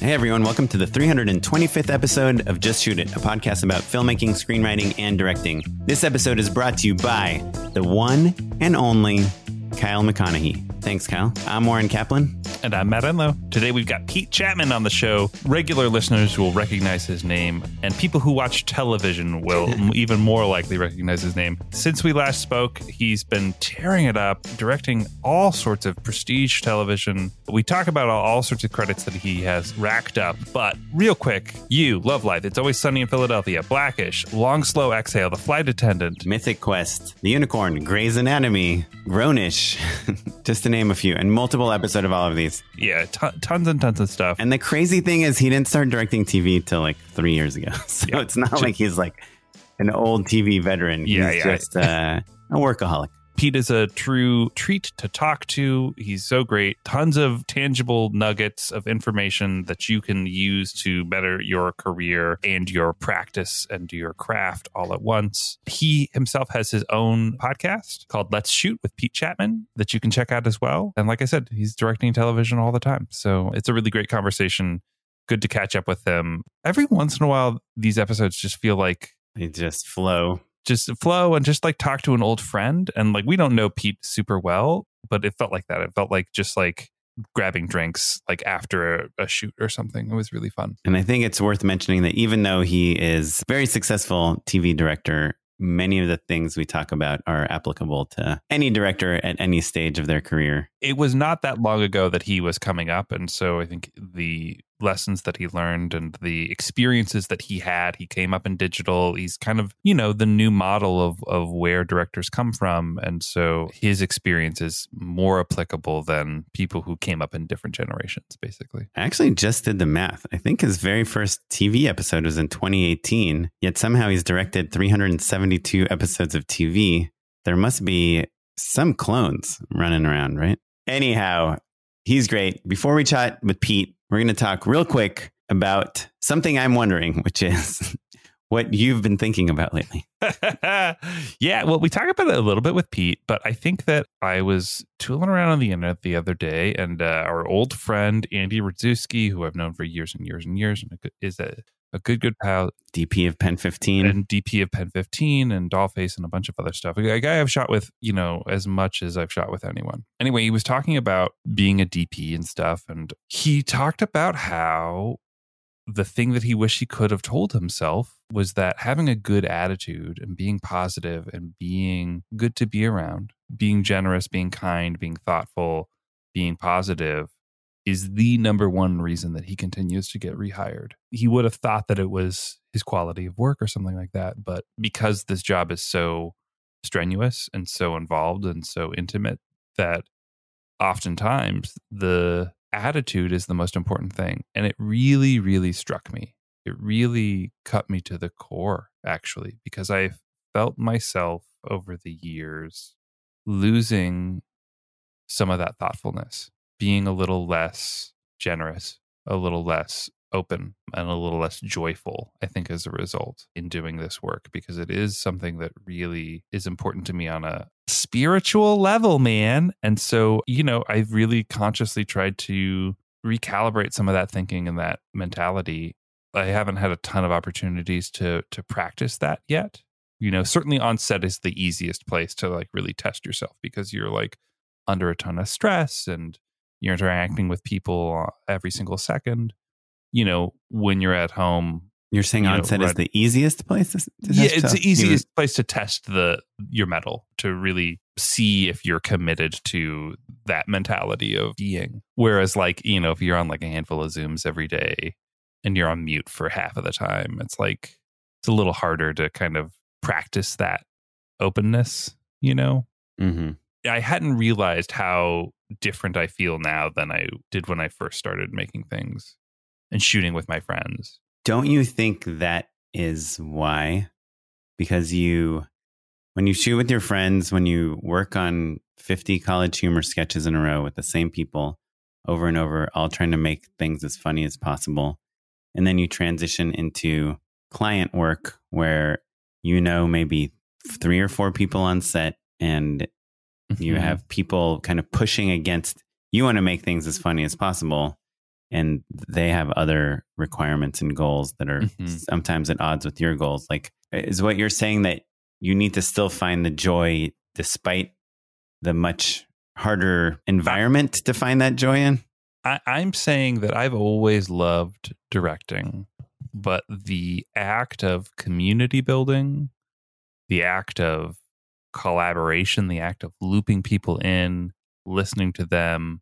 Hey everyone, welcome to the 325th episode of Just Shoot It, a podcast about filmmaking, screenwriting, and directing. This episode is brought to you by the one and only Kyle McConaughey. Thanks, Kyle. I'm Oren Kaplan. And I'm Matt Enlow. Today we've got Pete Chatmon on the show. Regular listeners will recognize his name, and people who watch television will even more likely recognize his name. Since we last spoke, he's been tearing it up, directing all sorts of prestige television. We talk about all, sorts of credits that he has racked up, but real quick, you, Love Life, It's Always Sunny in Philadelphia, Blackish, Long Slow Exhale, The Flight Attendant, Mythic Quest, The Unicorn, Grey's Anatomy, Grownish, just to name a few, and multiple episodes of all of these. Yeah, t- tons and tons of stuff. And the crazy thing is, he didn't start directing TV till like three years ago. So Yeah. it's not like he's like an old TV veteran. Yeah, he's yeah. just uh, a workaholic. Pete is a true treat to talk to. He's so great. Tons of tangible nuggets of information that you can use to better your career and your practice and your craft all at once. He himself has his own podcast called Let's Shoot with Pete Chatmon that you can check out as well. And like I said, he's directing television all the time. So it's a really great conversation. Good to catch up with him. Every once in a while, these episodes just feel like They just flow. Just flow and just like talk to an old friend. And like we don't know Pete super well, but it felt like that. It felt like just like grabbing drinks like after a, a shoot or something. It was really fun. And I think it's worth mentioning that even though he is a very successful TV director, many of the things we talk about are applicable to any director at any stage of their career. It was not that long ago that he was coming up. And so I think the lessons that he learned and the experiences that he had, he came up in digital. He's kind of, you know, the new model of, of where directors come from. And so his experience is more applicable than people who came up in different generations, basically. I actually just did the math. I think his very first TV episode was in 2018, yet somehow he's directed 372 episodes of TV. There must be some clones running around, right? Anyhow, he's great. Before we chat with Pete, we're going to talk real quick about something I'm wondering, which is what you've been thinking about lately. yeah, well, we talked about it a little bit with Pete, but I think that I was tooling around on the internet the other day, and uh, our old friend Andy Rydzewski, who I've known for years and years and years, and is a, a good, good pal DP of Pen 15. and DP of Pen 15 and Dollface and a bunch of other stuff. A guy I've shot with, you know, as much as I've shot with anyone. Anyway, he was talking about being a DP and stuff, and he talked about how the thing that he wished he could have told himself was that having a good attitude and being positive and being good to be around, being generous, being kind, being thoughtful, being positive is the number one reason that he continues to get rehired. He would have thought that it was his quality of work or something like that, but because this job is so strenuous and so involved and so intimate that oftentimes the attitude is the most important thing. And it really, really struck me. It really cut me to the core, actually, because I felt myself over the years losing some of that thoughtfulness, being a little less generous, a little less open, and a little less joyful, I think, as a result in doing this work, because it is something that really is important to me on a spiritual level, man. And so, you know, I've really consciously tried to recalibrate some of that thinking and that mentality. I haven't had a ton of opportunities to to practice that yet. You know, certainly on set is the easiest place to like really test yourself because you're like under a ton of stress and you're interacting with people every single second. You know, when you're at home, You're saying You know, onset is the easiest place to, to yeah, test it's stuff? the easiest place to test the your mettle to really see if you're committed to that mentality of being. Whereas, like you know, if you're on like a handful of zooms every day and you're on mute for half of the time, it's like it's a little harder to kind of practice that openness. You know, Mhm. I hadn't realized how different I feel now than I did when I first started making things and shooting with my friends. Don't you think that is why? Because you, when you shoot with your friends, when you work on 50 college humor sketches in a row with the same people over and over, all trying to make things as funny as possible. And then you transition into client work where you know maybe three or four people on set and you Mhm. have people kind of pushing against you want to make things as funny as possible and they have other requirements and goals that are Mhm. sometimes at odds with your goals like is what you're saying that you need to still find the joy despite the much harder environment to find that joy in I, I'm saying that I've always loved directing, but the act of community building, the act of collaboration, the act of looping people in, listening to them,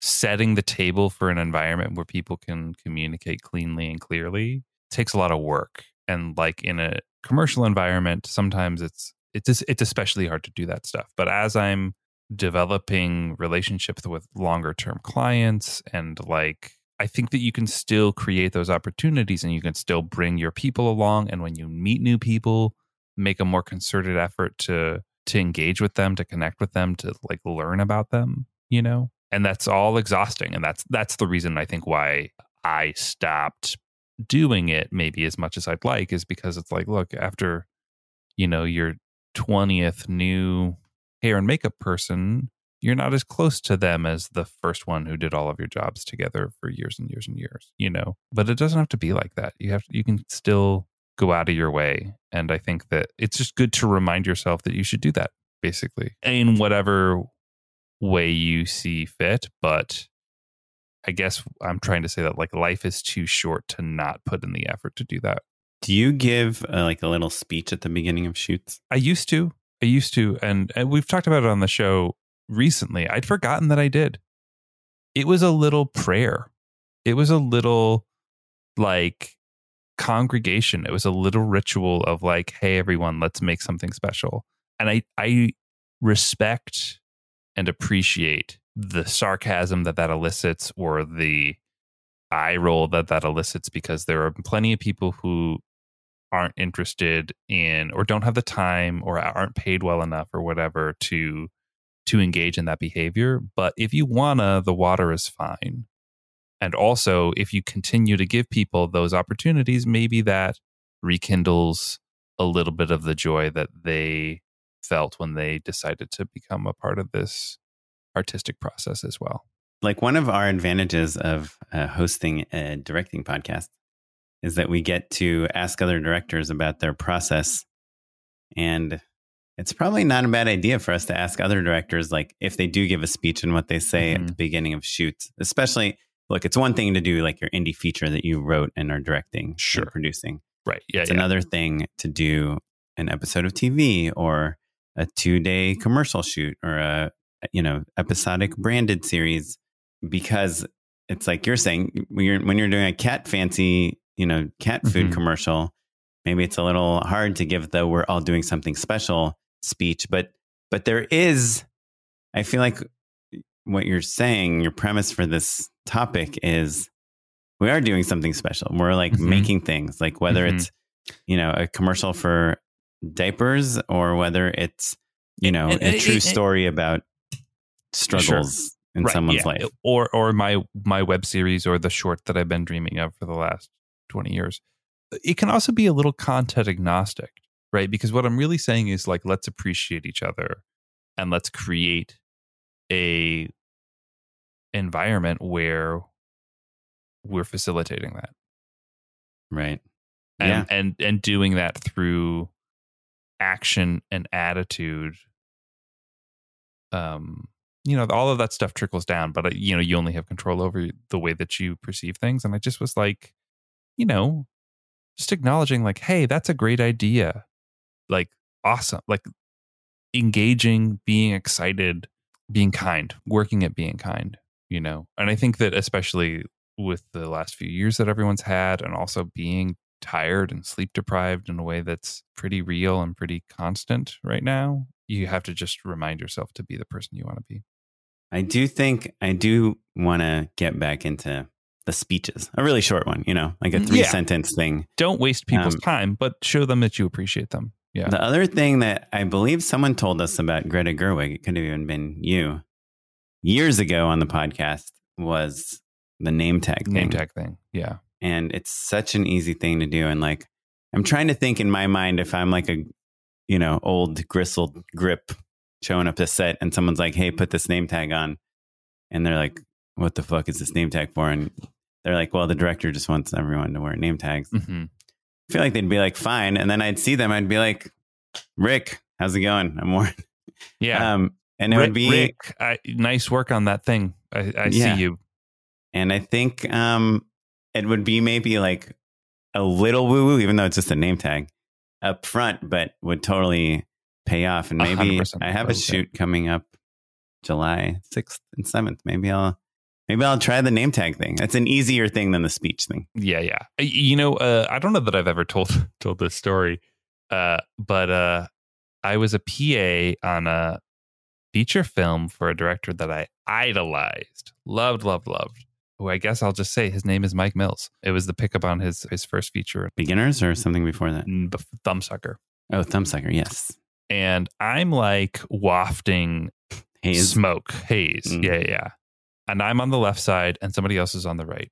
setting the table for an environment where people can communicate cleanly and clearly takes a lot of work. And like in a commercial environment, sometimes it's it's it's especially hard to do that stuff. But as I'm developing relationships with longer term clients and like I think that you can still create those opportunities and you can still bring your people along and when you meet new people make a more concerted effort to to engage with them to connect with them to like learn about them you know and that's all exhausting and that's that's the reason I think why I stopped doing it maybe as much as I'd like is because it's like look after you know your 20th new hair and makeup person, you're not as close to them as the first one who did all of your jobs together for years and years and years, you know. But it doesn't have to be like that. You have you can still go out of your way. And I think that it's just good to remind yourself that you should do that, basically. In whatever way you see fit. But I guess I'm trying to say that like life is too short to not put in the effort to do that. do you give uh, like a little speech at the beginning of shoots I used to. I used to, and, and we've talked about it on the show recently. I'd forgotten that I did. It was a little prayer. It was a little like congregation. It was a little ritual of like, hey everyone, let's make something special. And I I respect and appreciate the sarcasm that that elicits or the eye roll that that elicits because there are plenty of people who aren't interested in or don't have the time or aren't paid well enough or whatever to to engage in that behavior but if you wanna the water is fine and also if you continue to give people those opportunities maybe that rekindles a little bit of the joy that they felt when they decided to become a part of this artistic process as well like one of our advantages of uh, hosting a directing podcast is that we get to ask other directors about their process and it's probably not a bad idea for us to ask other directors like if they do give a speech and what they say at Mhm. the beginning of shoots especially look it's one thing to do like your indie feature that you wrote and are directing Sure. and producing right yeah, it's yeah. another thing to do an episode of tv or a two day commercial shoot or a you know episodic branded series because it's like you're saying when you're when you're doing a cat fancy you know cat food Mhm. commercial maybe it's a little hard to give the we're all doing something special speech but but there is i feel like what you're saying your premise for this topic is we are doing something special we're like Mhm. making things like whether Mhm. it's you know a commercial for diapers or whether it's you know And- a true and- story about struggles in Right, someone's yeah. life or or my my web series or the short that I've been dreaming of for the last 20 years. It can also be a little content agnostic, right? Because what I'm really saying is like let's appreciate each other and let's create a environment where we're facilitating that. right And yeah and and doing that through action and attitude um you know, all of that stuff trickles down, but uh, you know, you only have control over the way that you perceive things. And I just was like, you know, just acknowledging like, hey, that's a great idea. Like, awesome. Like engaging, being excited, being kind, working at being kind, you know. And I think that especially with the last few years that everyone's had and also being tired and sleep deprived in a way that's pretty real and pretty constant right now, you have to just remind yourself to be the person you want to be. I do think I do want to get back into the speeches, a really short one, you know, like a Mm, three yeah. sentence thing. Don't waste people's Um, time, but show them that you appreciate them. Yeah. The other thing that I believe someone told us about Greta Gerwig, it could have even been you years ago on the podcast, was the name tag Name tag thing. Yeah. And it's such an easy thing to do. And like, I'm trying to think in my mind if I'm like a, you know, old gristled grip showing up to set and someone's like, hey, put this name tag on. And they're like, what the fuck is this name tag for? And they're like, well, the director just wants everyone to wear name tags. hmm I feel like they'd be like, fine. And then I'd see them. I'd be like, Rick, how's it going? I'm Oren. Yeah. Um, and it Rick, would be, Rick, I, nice work on that thing. I, I Yeah. see you. and I think um, it would be maybe like a little woo woo, even though it's just a name tag up front, but would totally pay off. And maybe I have a shoot coming up July 6th and 7th. Maybe I'll, maybe I'll try the name tag thing. It's an easier thing than the speech thing. Yeah, yeah. You know, uh, I don't know that I've ever told told this story, uh, but uh, I was a PA on a feature film for a director that I idolized, loved, loved, loved. Who I guess I'll just say his name is Mike Mills. It was the pickup on his his first feature, Beginners or something before that? mm, Thumbsucker, Oh, Thumbsucker. Yes. and I'm like wafting Haze. smoke haze Mm. yeah yeah and i'm on the left side and somebody else is on the right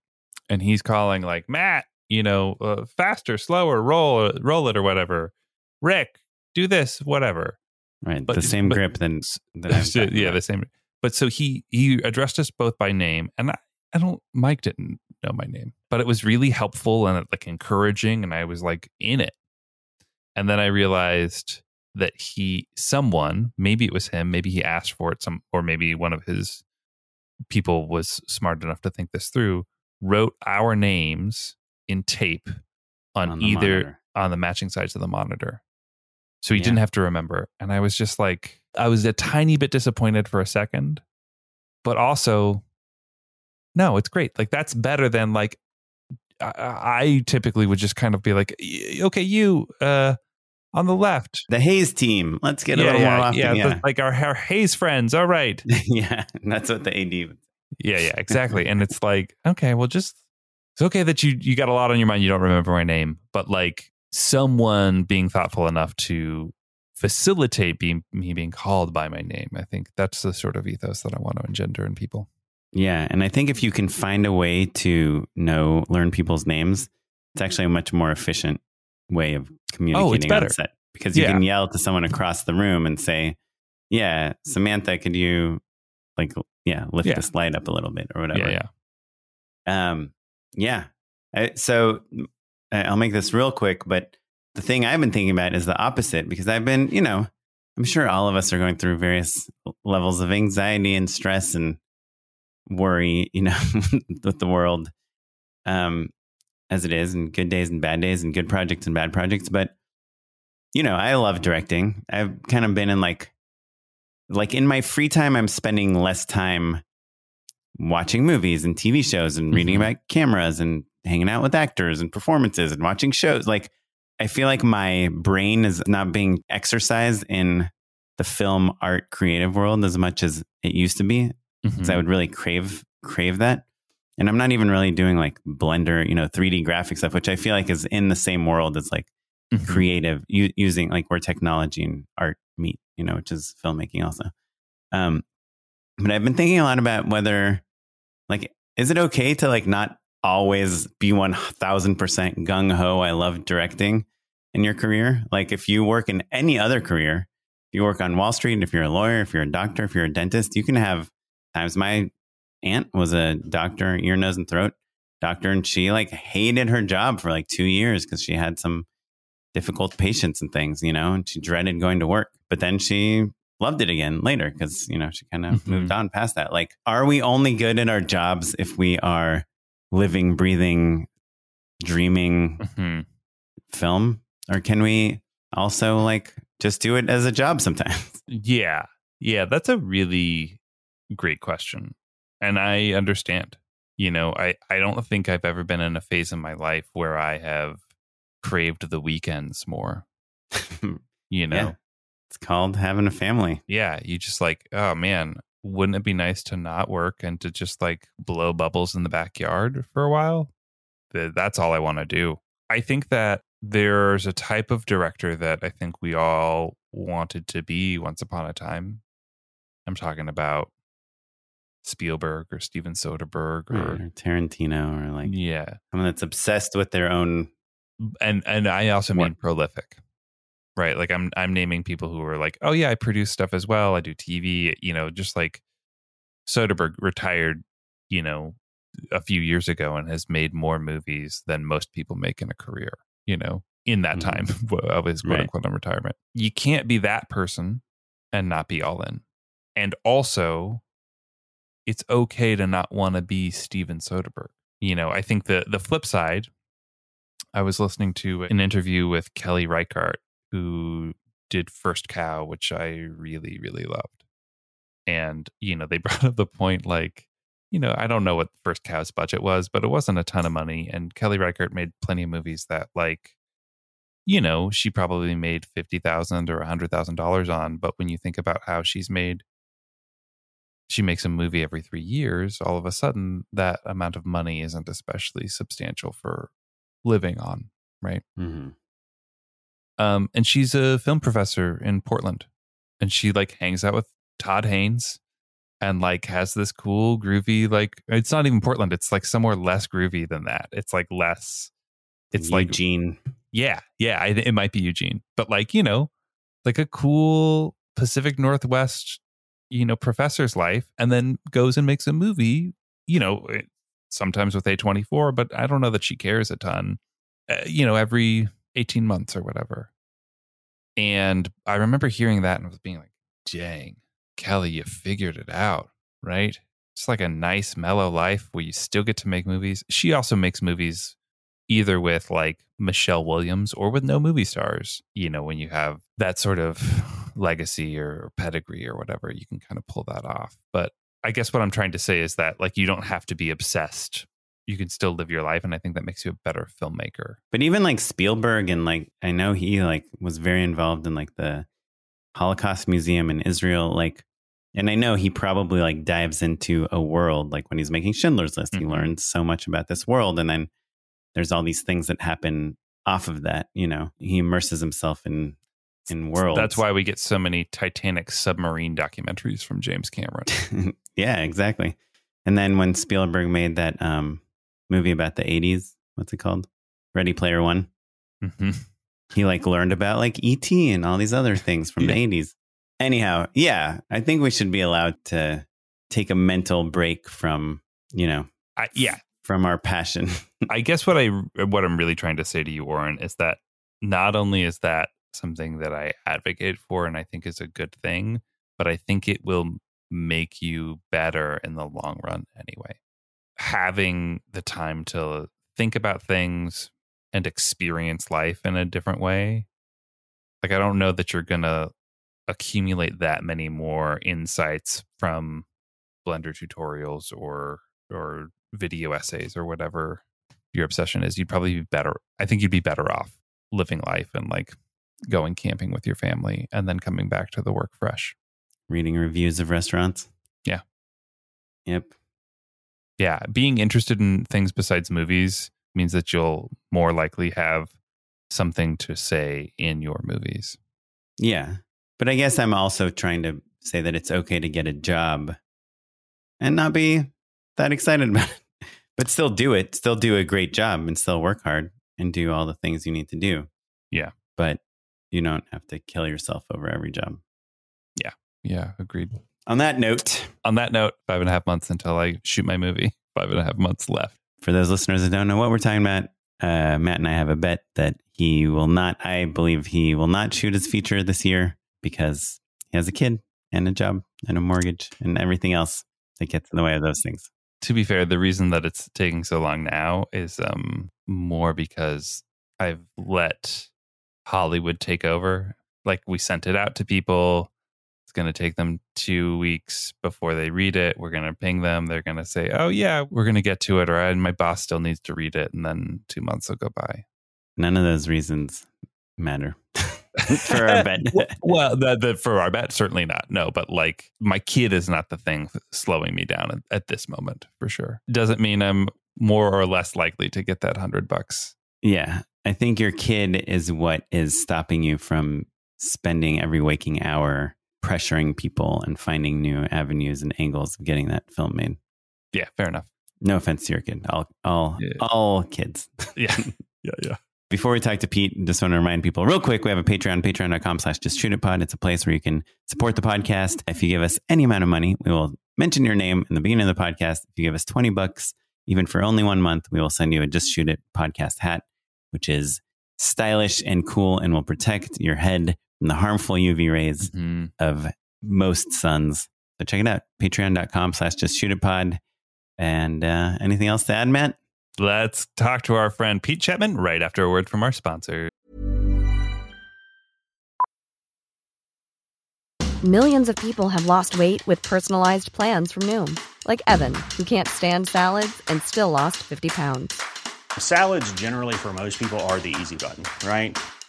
and he's calling like matt you know uh, faster slower roll roll it or whatever rick do this whatever Right. But- the same but- grip than, that I'm So, talking yeah about. the same but so he he addressed us both by name and I, I don't mike didn't know my name but it was really helpful and like encouraging and i was like in it and then i realized that he someone maybe it was him maybe he asked for it some or maybe one of his people was smart enough to think this through wrote our names in tape on, On either monitor. on the matching sides of the monitor so he Yeah. didn't have to remember and i was just like i was a tiny bit disappointed for a second but also no it's great like that's better than like i, I typically would just kind of be like okay you uh on the left The Hayes team. Let's get a yeah, little yeah, more often. yeah, Yeah. the- like our, our Hayes friends. All right. yeah. That's what the AD would Yeah, yeah, exactly. and it's like, okay, well, just it's okay that you you got a lot on your mind. You don't remember my name, but like someone being thoughtful enough to facilitate being me being called by my name. I think that's the sort of ethos that I want to engender in people. Yeah, and I think if you can find a way to know learn people's names, it's actually a much more efficient way of communicating better. on set because you Yeah. can yell to someone across the room and say, "Yeah, Samantha, could you like yeah lift Yeah. this light up a little bit or whatever?" Yeah, yeah. Um, yeah. I, so I'll make this real quick, but the thing I've been thinking about is the opposite because I've been, you know, I'm sure all of us are going through various levels of anxiety and stress and worry, you know, with the world um, as it is, and good days and bad days, and good projects and bad projects. But you know, I love directing. I've kind of been in like, like in my free time, I'm spending less time watching movies and TV shows and reading Mhm. about cameras and hanging out with actors and performances and watching shows. Like, I feel like my brain is not being exercised in the film art creative world as much as it used to be because I Mhm. would really crave crave that. And I'm not even really doing like Blender, you know, 3D graphic stuff, which I feel like is in the same world as like Mhm. creative u- using like where technology and art meet, you know, which is filmmaking also. Um, but I've been thinking a lot about whether like is it okay to like not always be 1000% gung ho I love directing in your career? Like if you work in any other career, if you work on Wall Street, if you're a lawyer, if you're a doctor, if you're a dentist, you can have times my aunt was a doctor, ear, nose, and throat doctor, and she like hated her job for like two years because she had some difficult patients and things, you know, and she dreaded going to work. But then she loved it again later because, you know, she kind of Mhm. moved on past that. Like, are we only good at our jobs if we are living, breathing, dreaming Mhm. film? Or can we also like just do it as a job sometimes? Yeah. Yeah, that's a really great question. And I understand. You know, I, I don't think I've ever been in a phase in my life where I have craved the weekends more. You know? Yeah. It's called having a family. yeah, you just like, oh man, wouldn't it be nice to not work and to just like blow bubbles in the backyard for a while? That's all I want to do. I think that there's a type of director that I think we all wanted to be once upon a time. I'm talking about Spielberg or Steven Soderbergh or Or Tarantino or like yeah. someone that's obsessed with their own. and and I also mean prolific, right? Like I'm I'm naming people who are like, oh yeah, I produce stuff as well. I do TV, you know, just like Soderbergh retired, you know, a few years ago and has made more movies than most people make in a career, you know, in that Mhm. time of his quote Right. unquote on retirement. You can't be that person and not be all in. And also, it's okay to not want to be Steven Soderbergh. You know, I think the the flip side I was listening to an interview with Kelly Reichardt, who did First Cow, which I really, really loved. And, you know, they brought up the point like, you know, I don't know what First Cow's budget was, but it wasn't a ton of money. And Kelly Reichardt made plenty of movies that, like, you know, she probably made fifty thousand or a hundred thousand dollars on. But when you think about how she's made, she makes a movie every three years. All of a sudden, that amount of money isn't especially substantial for living on, right? Mhm. Um, and she's a film professor in Portland, and she like hangs out with Todd Haynes, and like has this cool groovy like it's not even Portland. It's like somewhere less groovy than that. It's like less. It's like Eugene. yeah, yeah. I, it might be Eugene, but like you know, like a cool Pacific Northwest, you know, professor's life, and then goes and makes a movie. You know, sometimes with A twenty four, but I don't know that she cares a ton. Uh, you know, every eighteen months or whatever. And I remember hearing that and was being like, "Dang, Kelly, you figured it out, right?" It's like a nice, mellow life where you still get to make movies. She also makes movies either with like Michelle Williams or with no movie stars. You know, when you have that sort of legacy or pedigree or whatever, you can kind of pull that off. But I guess what I'm trying to say is that like you don't have to be obsessed. You can still live your life and I think that makes you a better filmmaker. But even like Spielberg and like I know he like was very involved in like the Holocaust Museum in Israel. Like, and I know he probably like dives into a world like when he's making Schindler's List. He Mhm. learns so much about this world, and then there's all these things that happen off of that. You know, he immerses himself in in worlds. That's why we get so many Titanic submarine documentaries from James Cameron. yeah, exactly. And then when Spielberg made that um, movie about the '80s, what's it called? Ready Player One. Mhm. he like learned about like ET and all these other things from Yeah. the 80s. Anyhow, yeah, I think we should be allowed to take a mental break from, you know, I, yeah, from our passion. I guess what I what I'm really trying to say to you, Oren, is that not only is that something that I advocate for and I think is a good thing, but I think it will make you better in the long run anyway. Having the time to think about things and experience life in a different way. Like I don't know that you're gonna accumulate that many more insights from Blender tutorials or or video essays or whatever your obsession is, you'd probably be better. I think you'd be better off living life and like going camping with your family and then coming back to the work fresh. Reading reviews of restaurants. Yeah. Yep. Yeah. Being interested in things besides movies means that you'll more likely have something to say in your movies. Yeah. But I guess I'm also trying to say that it's okay to get a job and not be that excited about it, but still do it, still do a great job and still work hard and do all the things you need to do. Yeah. But you don't have to kill yourself over every job. Yeah. Yeah. Agreed. On that note, On that note, five and a half months until I shoot my movie. Five and a half months left. for those listeners that don't know what we're talking about, uh, Matt and I have a bet that he will not, I believe he will not shoot his feature this year because he has a kid and a job and a mortgage and everything else that gets in the way of those things. To be fair, the reason that it's taking so long now is um, more because I've let Hollywood take over. Like we sent it out to people. Going to take them two weeks before they read it. We're going to ping them. They're going to say, "Oh yeah, we're going to get to it," or "And my boss still needs to read it," and then two months will go by. None of those reasons matter for our bet. well, the, the, for our bet, certainly not. No, but like my kid is not the thing slowing me down at, at this moment for sure. Doesn't mean I'm more or less likely to get that hundred bucks. Yeah, I think your kid is what is stopping you from spending every waking hour pressuring people and finding new avenues and angles of getting that film made. Yeah, fair enough. No offense to your kid. All all yeah. all kids. yeah. Yeah, yeah. Before we talk to Pete, just want to remind people real quick, we have a Patreon, patreon.com slash just shoot it pod. It's a place where you can support the podcast. If you give us any amount of money, we will mention your name in the beginning of the podcast. If you give us 20 bucks, even for only one month, we will send you a just shoot it podcast hat, which is stylish and cool and will protect your head from the harmful UV rays mm-hmm. of most suns. So check it out. Patreon.com slash just shoot it pod. And uh, anything else to add, Matt? Let's talk to our friend Pete Chatmon right after a word from our sponsor. Millions of people have lost weight with personalized plans from Noom, like Evan, who can't stand salads and still lost 50 pounds. Salads, generally, for most people, are the easy button, right?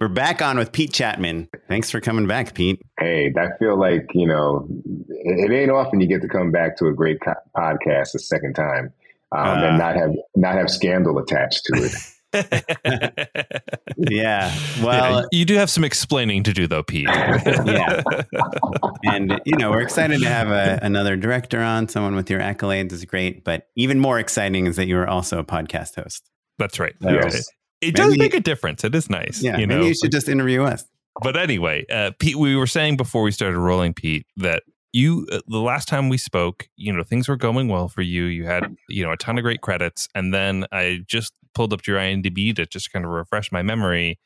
We're back on with Pete Chatmon. Thanks for coming back, Pete. Hey, I feel like, you know, it, it ain't often you get to come back to a great co- podcast a second time um, uh, and not have not have scandal attached to it. yeah. Well, yeah, you do have some explaining to do, though, Pete. yeah. And, you know, we're excited to have a, another director on. Someone with your accolades is great. But even more exciting is that you are also a podcast host. That's right. That's yes. It maybe, does make a difference. It is nice. Yeah. You maybe know? you should just interview us. But anyway, uh, Pete, we were saying before we started rolling, Pete, that you uh, the last time we spoke, you know, things were going well for you. You had, you know, a ton of great credits, and then I just pulled up your IMDb to just kind of refresh my memory,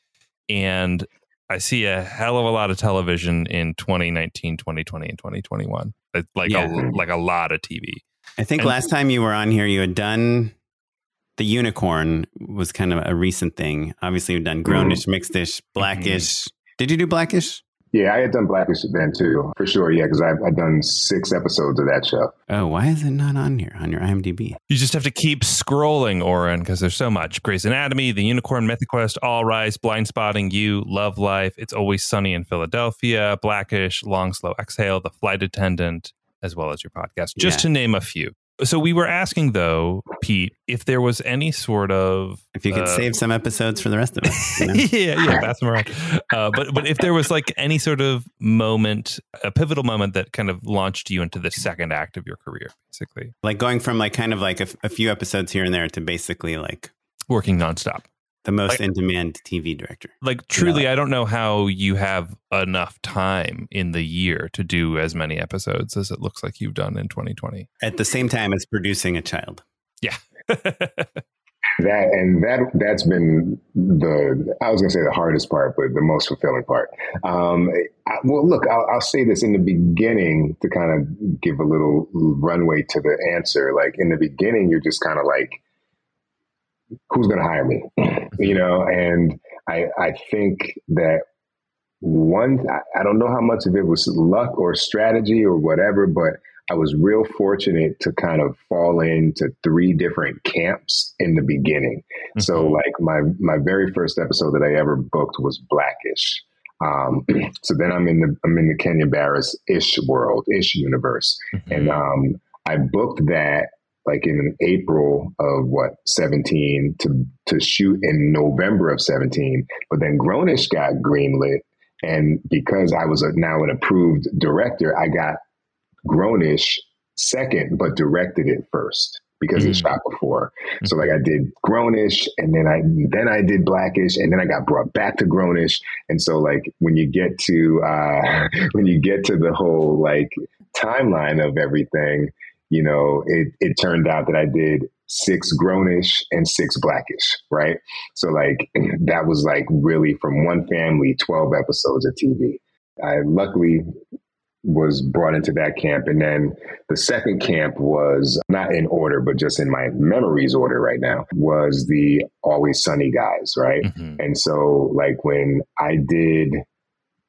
and I see a hell of a lot of television in 2019, 2020, and 2021. Like yeah. a like a lot of TV. I think and, last time you were on here, you had done the unicorn was kind of a recent thing. Obviously, you've done grownish, mixedish, blackish. Mm-hmm. Did you do blackish? Yeah, I had done Blackish then too, for sure. Yeah, because I've, I've done six episodes of that show. Oh, why is it not on here on your IMDb? You just have to keep scrolling, Oren, because there's so much. Grey's Anatomy, The Unicorn, Mythic Quest, All Rise, Blind Spotting, You, Love Life, It's Always Sunny in Philadelphia, Blackish, Long Slow Exhale, The Flight Attendant, as well as your podcast, just Yeah. to name a few. So we were asking though, Pete, if there was any sort of If you could uh, save some episodes for the rest of us. you know? yeah, yeah, pass them around. Uh, but but if there was like any sort of moment, a pivotal moment that kind of launched you into the second act of your career, basically like going from like kind of like a, a few episodes here and there to basically like working nonstop. The most Like- in demand TV director. Like truly, I don't know how you have enough time in the year to do as many episodes as it looks like you've done in 2020. At the same time as producing a child. Yeah. That and that that's been the I was gonna say the hardest part, but the most fulfilling part. Um, I, well, look, I'll, I'll say this in the beginning to kind of give a little runway to the answer. Like in the beginning, you're just kind of like, who's gonna hire me, you know? And I I think that one I, I don't know how much of it was luck or strategy or whatever, but I was real fortunate to kind of fall into three different camps in the beginning. So like my my very first episode that I ever booked was Blackish. Um, so then I'm in the I'm in the Kenya Barris ish world, ish universe. And um, I booked that like in April of what 17 to to shoot in November of 17. But then Grownish got greenlit, and because I was a, now an approved director, I got Grownish second, but directed it first because it Mm. shot before. So like I did Grownish, and then I then I did Blackish, and then I got brought back to Grownish. And so like when you get to uh, when you get to the whole like timeline of everything, you know, it it turned out that I did six Grownish and six Blackish, right? So like that was like really from one family, twelve episodes of TV. I luckily was brought into that camp. And then the second camp was not in order, but just in my memories order right now was the Always Sunny guys, right? Mhm. And so, like, when I did,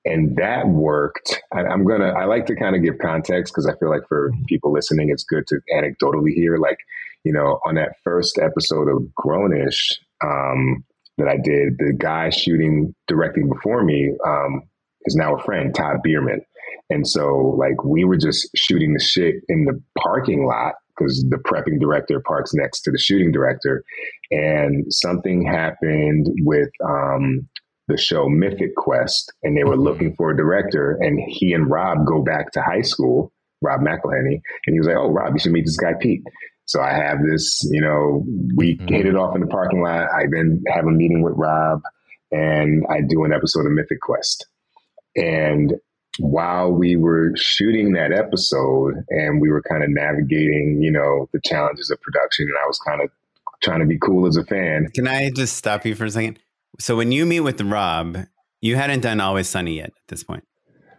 and that worked, I, I'm gonna, I like to kind of give context because I feel like for people listening, it's good to anecdotally hear, like, you know, on that first episode of Grownish um, that I did, the guy shooting, directing before me um, is now a friend, Todd Biermann. And so, like, we were just shooting the shit in the parking lot because the prepping director parks next to the shooting director. And something happened with um, the show Mythic Quest, and they were looking for a director. And he and Rob go back to high school, Rob McElhenney. And he was like, Oh, Rob, you should meet this guy, Pete. So I have this, you know, we Mhm. hit it off in the parking lot. I then have a meeting with Rob and I do an episode of Mythic Quest. And while we were shooting that episode and we were kind of navigating, you know, the challenges of production, and I was kind of trying to be cool as a fan. Can I just stop you for a second? So when you meet with Rob, you hadn't done Always Sunny yet at this point.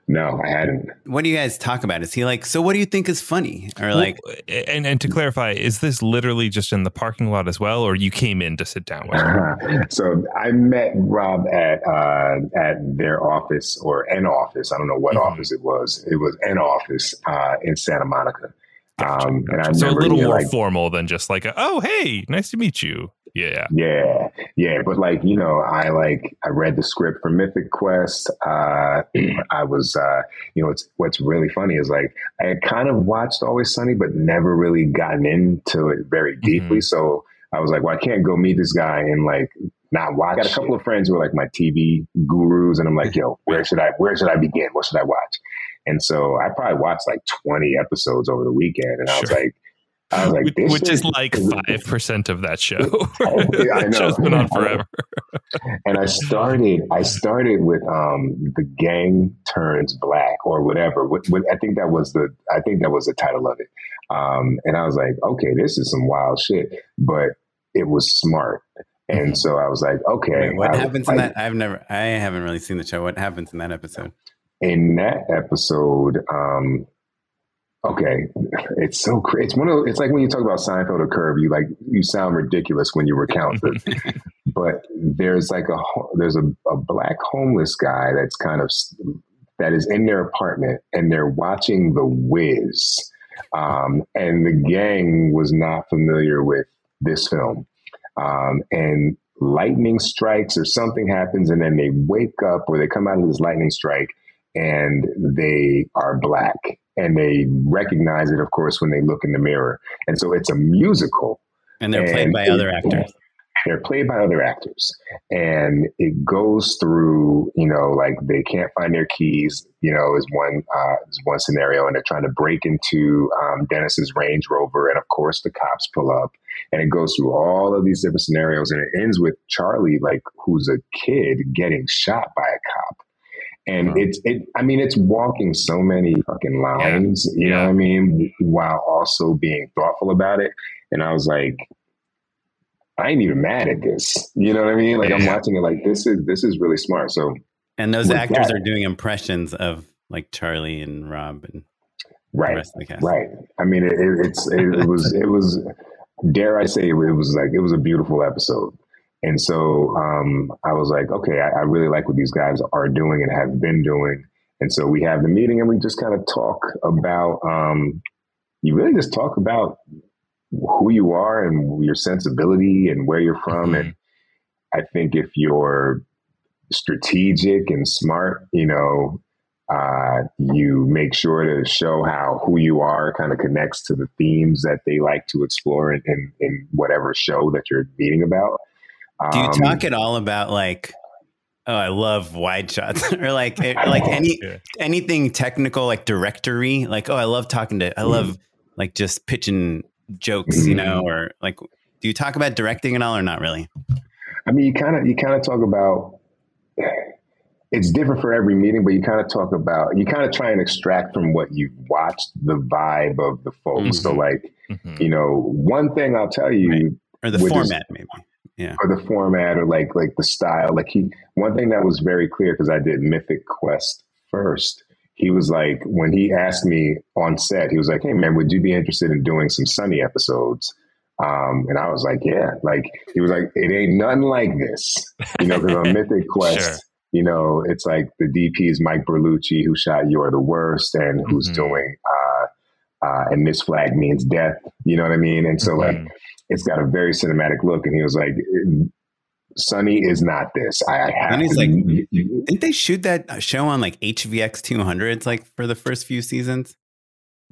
No, I hadn't. What do you guys talk about? Is he like, so what do you think is funny? Or like, Well, and and to clarify, is this literally just in the parking lot as well, or you came in to sit down with? him? so I met Rob at uh, at their office or an office. I don't know what Mhm. office it was. It was an office uh, in Santa Monica. Gotcha, um, and I gotcha. so a little you know, more like, formal than just like, a, oh hey, nice to meet you. Yeah, Yeah, yeah, but like you know, I like I read the script for Mythic Quest. Uh, I was, uh, you know, it's what's really funny is like I had kind of watched Always Sunny, but never really gotten into it very deeply. So I was like, well, I can't go meet this guy and like not watch. I got a couple of friends who are like my TV gurus, and I'm like, yo, where should I where should I begin? What should I watch? And so I probably watched like 20 episodes over the weekend, and I was Sure. like. I was like, which, this which is shit like five percent of that show. I that know. show's been on forever. and I started I started with um the gang turns black or whatever. What, what, I think that was the I think that was the title of it. Um, and I was like, okay, this is some wild shit, but it was smart. And so I was like, okay, wait, what I- happens in that? I've never, I haven't really seen the show. What happens in that episode? in that episode, um, okay, it's so cra It's one of it's like when you talk about Seinfeld or Curb, you like you sound ridiculous when you recount it. but there's like a there's a, a black homeless guy that's kind of that is in their apartment and they're watching The Wiz. Um, and the gang was not familiar with this film. Um, and lightning strikes or something happens, and then they wake up or they come out of this lightning strike and they are black. And they recognize it, of course, when they look in the mirror. And so it's a musical. And they're played by other actors. They're played by other actors. And it goes through, you know, like they can't find their keys, you know, is one uh, is one scenario. And they're trying to break into um, Dennis's Range Rover. And of course the cops pull up. And it goes through all of these different scenarios. And it ends with Charlie, like who's a kid getting shot by a cop. And uh-huh. it's it I mean it's walking so many fucking lines, yeah. you know what I mean, while also being thoughtful about it. And I was like, I ain't even mad at this. You know what I mean? Like yeah. I'm watching it like this is this is really smart. So and those actors that, are doing impressions of like Charlie and Rob and right, right. I mean, it, it, it's it, it was it was dare I say it was like it was a beautiful episode. And so um, I was like, okay, I, I really like what these guys are doing and have been doing. And so we have the meeting and we just kind of talk about, um, you really just talk about who you are and your sensibility and where you're from. Mm-hmm. And I think if you're strategic and smart, you know, uh, you make sure to show how who you are kind of connects to the themes that they like to explore in, in, in whatever show that you're meeting about. Do you um, talk at all about like, oh, I love wide shots or like, like any anything technical, like directory? Like, oh, I love talking to, I love mm. like just pitching jokes, mm-hmm. you know, or like, do you talk about directing at all or not really? I mean, you kind of you kind of talk about. It's different for every meeting, but you kind of talk about you kind of try and extract from what you've watched the vibe of the folks. Mm-hmm. So, like, mm-hmm. you know, one thing I'll tell you, right. or the format, maybe, yeah, or the format, or like like the style. Like he, one thing that was very clear because I did Mythic Quest first he was like, when he asked me on set, he was like, Hey man, would you be interested in doing some Sunny episodes? Um, and I was like, yeah, like he was like, it ain't nothing like this, you know, because on Mythic Quest, sure. you know, it's like the DP is Mike Berlucci who shot You Are the Worst and who's mm-hmm. doing, uh, uh, and this flag means death, you know what I mean? And so mm-hmm. It's got a very cinematic look. And he was like, Sunny is not this. I have. And he's like, didn't they shoot that show on like HVX 200s like for the first few seasons,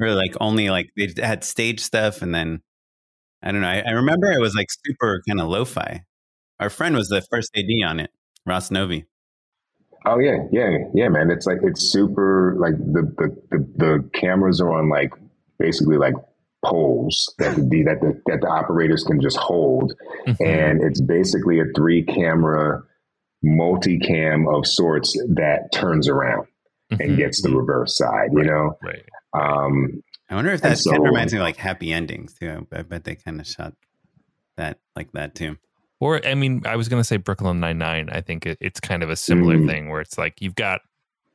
or like only like they had stage stuff and then I don't know. I, I remember it was like super kind of lo-fi. Our friend was the first AD on it, Ross Novi. Oh yeah, yeah, yeah, man. It's like it's super like the the the, the cameras are on like basically like poles that the, that the, that the operators can just hold, mm-hmm. and it's basically a three camera multicam of sorts that turns around mm-hmm. and gets the reverse side. Right. You know, right. Um, I wonder if that so, kind of reminds me of like Happy Endings too. I bet they kind of shot that like that too. Or I mean, I was going to say Brooklyn Nine Nine. I think it, it's kind of a similar mm. thing where it's like you've got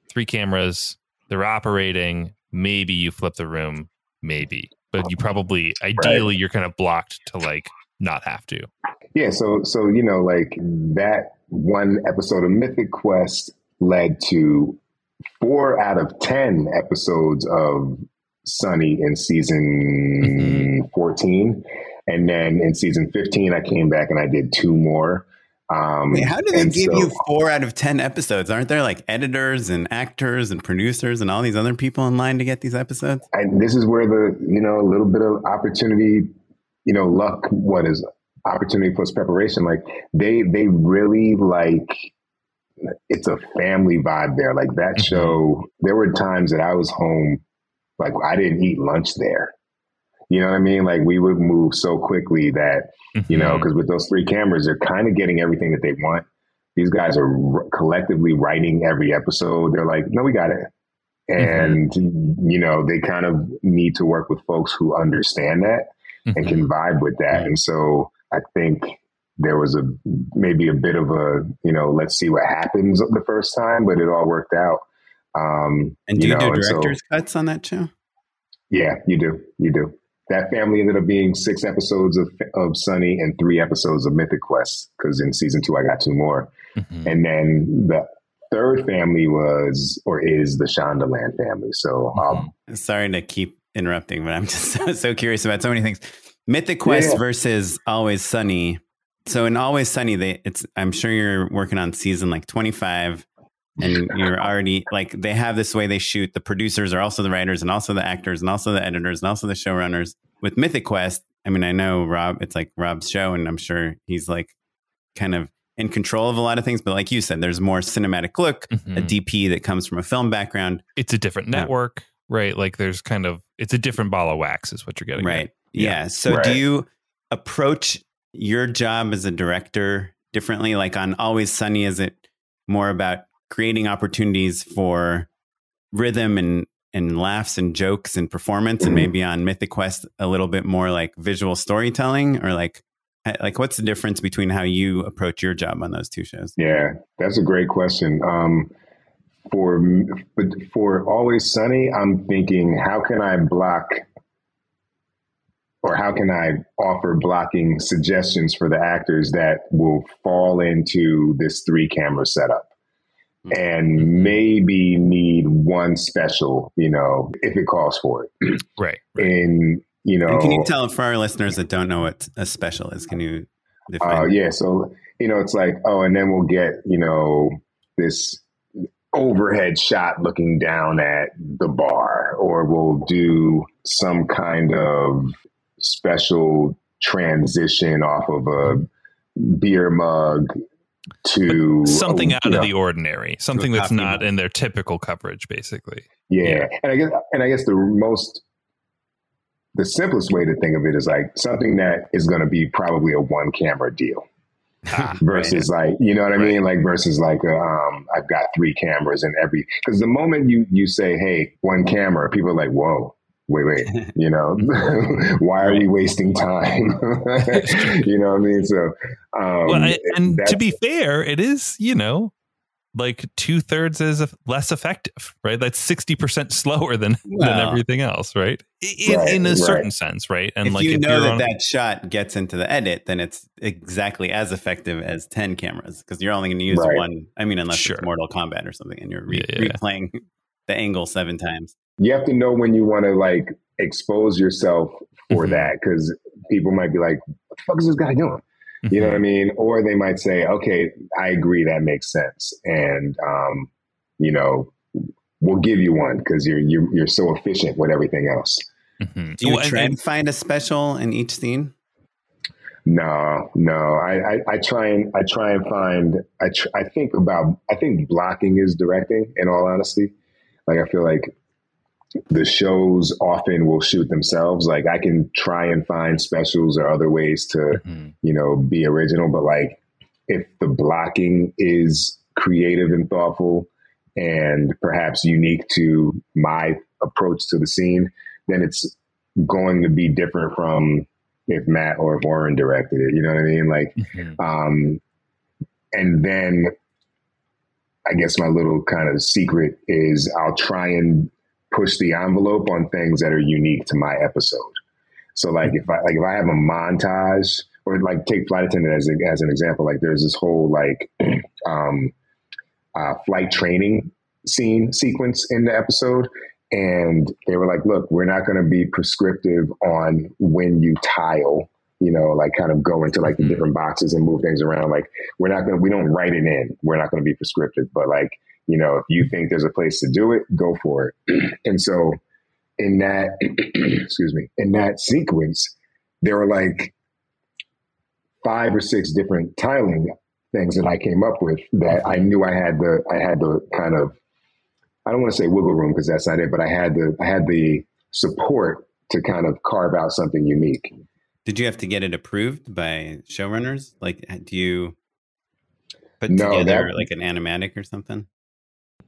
three cameras, they're operating. Maybe you flip the room, maybe but you probably ideally right. you're kind of blocked to like not have to. Yeah, so so you know like that one episode of Mythic Quest led to four out of ten episodes of Sunny in season mm-hmm. 14. And then in season 15, I came back and I did two more. Um, Wait, how do they give so, you four out of 10 episodes? Aren't there like editors and actors and producers and all these other people in line to get these episodes? And this is where the, you know, a little bit of opportunity, you know, luck, what is opportunity plus preparation. Like they, they really like, it's a family vibe there. Like that mm-hmm. show, there were times that I was home, like I didn't eat lunch there. You know what I mean? Like we would move so quickly that, mm-hmm. you know, because with those three cameras, they're kind of getting everything that they want. These guys are r- collectively writing every episode. They're like, no, we got it. And, mm-hmm. you know, they kind of need to work with folks who understand that mm-hmm. and can vibe with that. And so I think there was a maybe a bit of a, you know, let's see what happens the first time, but it all worked out. Um, and do you, you know, do director's so, cuts on that too? Yeah, you do. You do that family ended up being six episodes of of Sunny and three episodes of Mythic Quest because in season two I got two more, mm-hmm. and then the third family was or is the Shondaland family. So, um, mm-hmm. sorry to keep interrupting, but I'm just so, so curious about so many things. Mythic Quest yeah. versus Always Sunny. So in Always Sunny, they it's I'm sure you're working on season like 25 and you're already like they have this way they shoot. The producers are also the writers and also the actors and also the editors and also the showrunners. With Mythic Quest, I mean, I know Rob, it's like Rob's show, and I'm sure he's like kind of in control of a lot of things. But like you said, there's more cinematic look, mm-hmm. a DP that comes from a film background. It's a different network, yeah. right? Like there's kind of it's a different ball of wax, is what you're getting. Right. At. Yeah. yeah. So right. do you approach your job as a director differently? Like on Always Sunny, is it more about creating opportunities for rhythm and and laughs and jokes and performance mm-hmm. and maybe on mythic quest a little bit more like visual storytelling or like like what's the difference between how you approach your job on those two shows? Yeah that's a great question. Um, for for always sunny i'm thinking how can i block or how can i offer blocking suggestions for the actors that will fall into this three camera setup and mm-hmm. maybe need one special, you know, if it calls for it. Right. right. And, you know, and can you tell for our listeners that don't know what a special is? Can you define? Uh, yeah. So, you know, it's like, oh, and then we'll get, you know, this overhead shot looking down at the bar, or we'll do some kind of special transition off of a beer mug to something out of the ordinary, something that's not in their typical coverage, basically. Yeah. yeah. and I guess and I guess the most the simplest way to think of it is like something that is going to be probably a one camera deal. Ah, versus right. like you know what I right. mean like versus like a, um I've got three cameras and every because the moment you you say hey one camera people are like whoa wait, wait, you know, why are we wasting time? you know what I mean? So, um, well, and to be fair, it is, you know, like two thirds as less effective, right? That's 60% slower than, well, than everything else, right? In, right, in a certain sense, right? And if like, you if know that on, that shot gets into the edit, then it's exactly as effective as 10 cameras because you're only going to use right. one. I mean, unless sure. it's Mortal Kombat or something and you're re- yeah, yeah, replaying the angle seven times you have to know when you want to like expose yourself for mm-hmm. that because people might be like, what the fuck is this guy doing? Mm-hmm. You know what I mm-hmm. mean? Or they might say, okay, I agree, that makes sense. And, um, you know, we'll give you one because you're, you're, you're so efficient with everything else. Mm-hmm. Do you well, try and, and find a special in each scene? No, no. I, I, I, try and I try and find. I tr- I think about. I think blocking is directing. In all honesty, like I feel like the shows often will shoot themselves. Like I can try and find specials or other ways to, mm-hmm. you know, be original, but like if the blocking is creative and thoughtful and perhaps unique to my approach to the scene, then it's going to be different from if Matt or if Warren directed it. You know what I mean? Like, mm-hmm. um, and then I guess my little kind of secret is I'll try and push the envelope on things that are unique to my episode. So like if I like if I have a montage or like take flight attendant as, a, as an example, like there's this whole like um, uh, flight training scene sequence in the episode. And they were like, look, we're not going to be prescriptive on when you tile, you know, like kind of go into like the mm-hmm. different boxes and move things around. Like we're not going to, we don't write it in. We're not going to be prescriptive, but like you know, if you think there's a place to do it, go for it. and so in that, excuse me, in that sequence, there were like five or six different tiling things that I came up with that I knew I had the, I had the kind of, I don't want to say wiggle room because that's not it, but I had the, I had the support to kind of carve out something unique. Did you have to get it approved by showrunners? Like, do you put no, together that, like an animatic or something?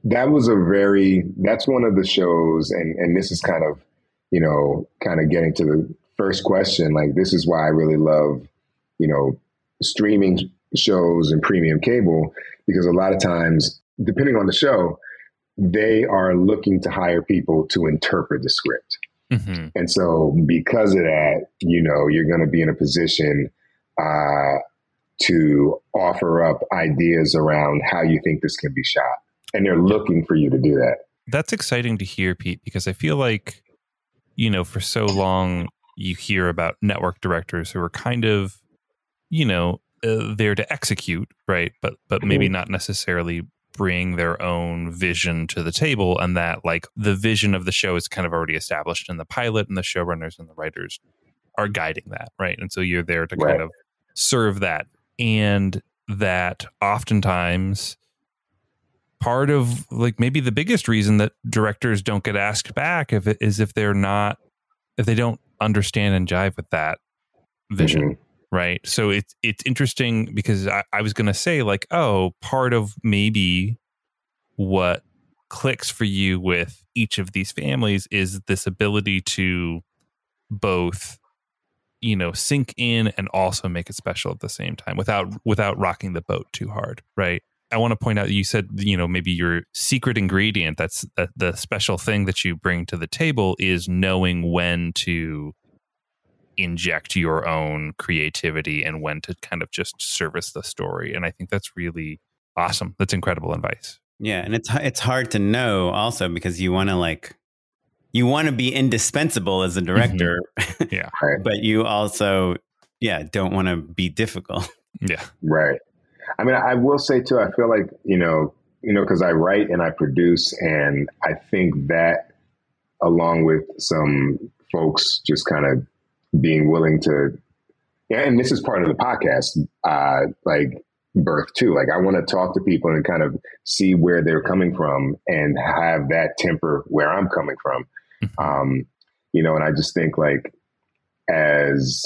That was a very that's one of the shows and and this is kind of you know kind of getting to the first question like this is why i really love you know streaming shows and premium cable because a lot of times depending on the show they are looking to hire people to interpret the script mm-hmm. and so because of that you know you're going to be in a position uh, to offer up ideas around how you think this can be shot and they're looking for you to do that. That's exciting to hear, Pete, because I feel like, you know, for so long you hear about network directors who are kind of, you know, uh, there to execute, right? But but maybe Mm-hmm. not necessarily bring their own vision to the table, and that like the vision of the show is kind of already established in the pilot, and the showrunners and the writers are guiding that, right? And so you're there to Right. kind of serve that, and that oftentimes part of like maybe the biggest reason that directors don't get asked back if it is if they're not if they don't understand and jive with that vision Mhm. right so it's it's interesting because i, I was going to say like oh part of maybe what clicks for you with each of these families is this ability to both you know sink in and also make it special at the same time without without rocking the boat too hard right i want to point out that you said you know maybe your secret ingredient that's that the special thing that you bring to the table is knowing when to inject your own creativity and when to kind of just service the story and i think that's really awesome. That's incredible advice. Yeah, and it's it's hard to know also because you want to like you want to be indispensable as a mm-hmm. director, yeah. but you also yeah don't want to be difficult. yeah. Right. I mean, I will say too. I feel like you know, you know, because I write and I produce, and I think that, along with some folks just kind of being willing to, yeah, and this is part of the podcast, uh, like birth too. Like I want to talk to people and kind of see where they're coming from and have that temper where I'm coming from. Um, you know, and I just think like as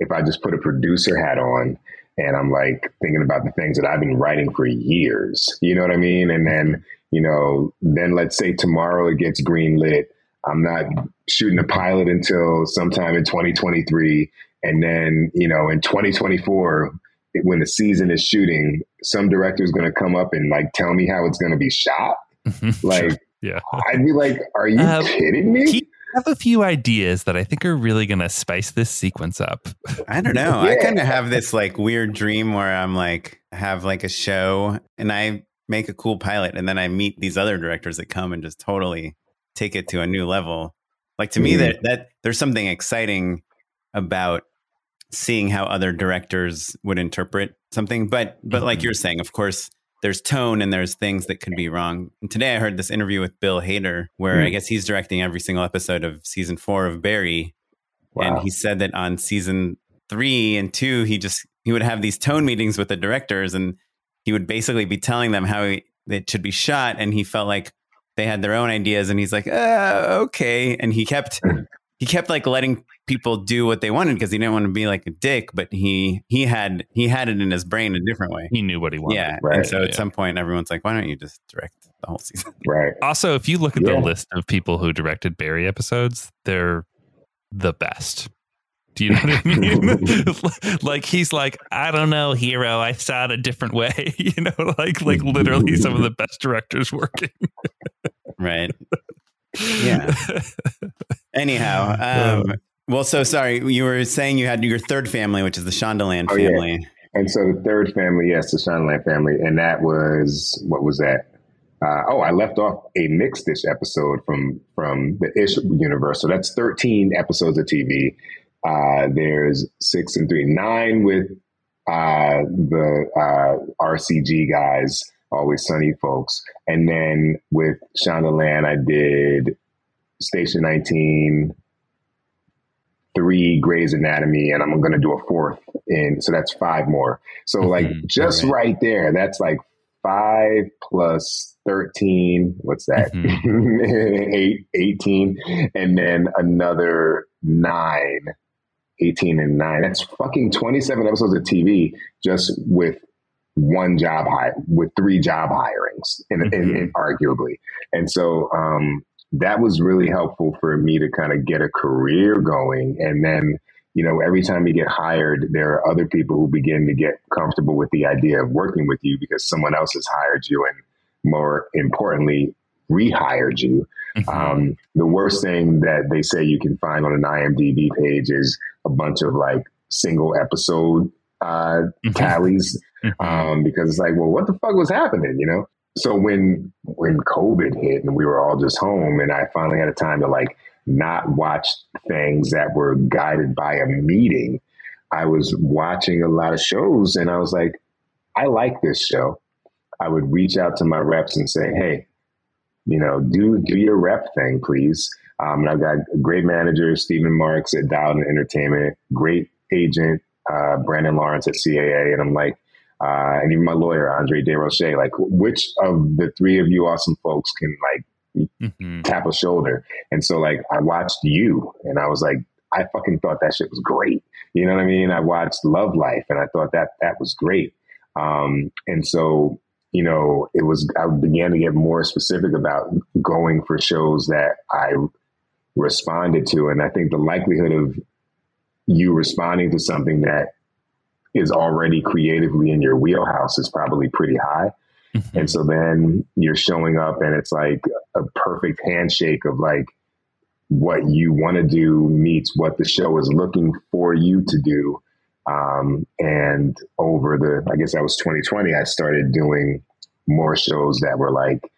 if I just put a producer hat on and I'm like thinking about the things that I've been writing for years, you know what I mean? And then, you know, then let's say tomorrow it gets greenlit. I'm not shooting a pilot until sometime in 2023. And then, you know, in 2024, it- when the season is shooting, some director is going to come up and like tell me how it's going to be shot. Like, yeah I'd be like, are you Um, kidding me? I have a few ideas that I think are really going to spice this sequence up. I don't know. I kind of have this like weird dream where I'm like have like a show and I make a cool pilot and then I meet these other directors that come and just totally take it to a new level. Like to me Mhm. that that there's something exciting about seeing how other directors would interpret something but but like Mhm. you're saying of course there's tone and there's things that could be wrong. And today I heard this interview with Bill Hader where I Mm. guess he's directing every single episode of season 4 of Barry Wow. and he said that on season three and two he just he would have these tone meetings with the directors and he would basically be telling them how he, it should be shot and he felt like they had their own ideas and he's like uh, okay and he kept he kept like letting people do what they wanted because he didn't want to be like a dick but he he had he had it in his brain a different way He knew what he wanted. yeah Right. and so at Yeah. some point everyone's like why don't you just direct the whole season right. Also, if you look at Yeah. the list of people who directed Barry episodes, they're the best. Do you know what I mean? like he's like, I don't know, hero. I saw it a different way. you know, like like literally some of the best directors working. right Yeah. anyhow um well so sorry you were saying you had your third family which is the shondaland Oh, yeah. family And so the third family, yes, the Shondaland family, and that was what was that? Uh, oh, I left off a mixed-ish episode from from the Ish universe. So that's thirteen episodes of TV. Uh, there's six and three, nine with uh, the uh, RCG guys, Always Sunny folks, and then with Shondaland, I did Station 19, three Grey's Anatomy, and I'm going to do a fourth in. So that's five more. So like Mhm. just Right. right there, that's like five plus 13. What's that? Eight, 18. And then another nine, 18 and nine. That's fucking 27 episodes of TV just with one job hire, with three job hirings, and, and, and arguably. And so, um, that was really helpful for me to kind of get a career going. And then, you know, every time you get hired, there are other people who begin to get comfortable with the idea of working with you because someone else has hired you and more importantly, rehired you. Mm-hmm. Um, the worst thing that they say you can find on an IMDb page is a bunch of like single episode uh, Mhm. tallies. Um, because it's like, well, what the fuck was happening, you know? so when when COVID hit and we were all just home, and I finally had a time to like not watch things that were guided by a meeting, I was watching a lot of shows, and I was like, I like this show. I would reach out to my reps and say, Hey, you know, do do your rep thing, please. Um, and I've got a great manager, Stephen Marks at Dowden Entertainment, great agent, uh, Brandon Lawrence at CAA, and I'm like, uh, and even my lawyer, Andre DeRoche, like, which of the three of you awesome folks can like mm-hmm. tap a shoulder? And so, like, I watched you, and I was like, I fucking thought that shit was great. You know what I mean? I watched Love Life, and I thought that that was great. Um, and so, you know, it was I began to get more specific about going for shows that I responded to, and I think the likelihood of you responding to something that is already creatively in your wheelhouse is probably pretty high. Mm-hmm. And so then you're showing up and it's like a perfect handshake of like what you want to do meets what the show is looking for you to do. Um, and over the, I guess that was 2020, I started doing more shows that were like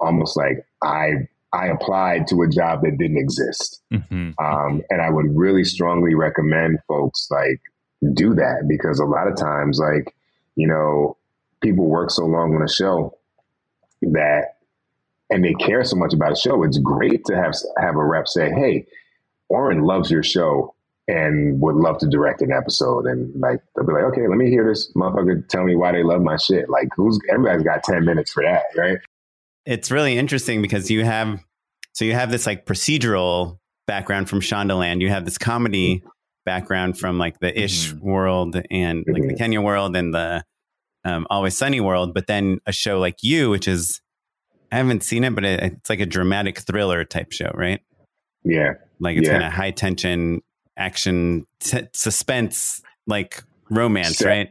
almost like I I applied to a job that didn't exist. Mm-hmm. Um, and I would really strongly recommend folks like do that because a lot of times, like, you know, people work so long on a show that, and they care so much about a show. It's great to have, have a rep say, Hey, Oren loves your show and would love to direct an episode. And like, they'll be like, okay, let me hear this motherfucker tell me why they love my shit. Like who's, everybody's got 10 minutes for that. Right. It's really interesting because you have, so you have this like procedural background from Shondaland. You have this comedy background from like the Ish mm-hmm. world and like the mm-hmm. Kenya world and the um, Always Sunny world, but then a show like you, which is I haven't seen it, but it, it's like a dramatic thriller type show, right? Yeah, like it's yeah. kind of high tension action t- suspense, like romance, Set. right?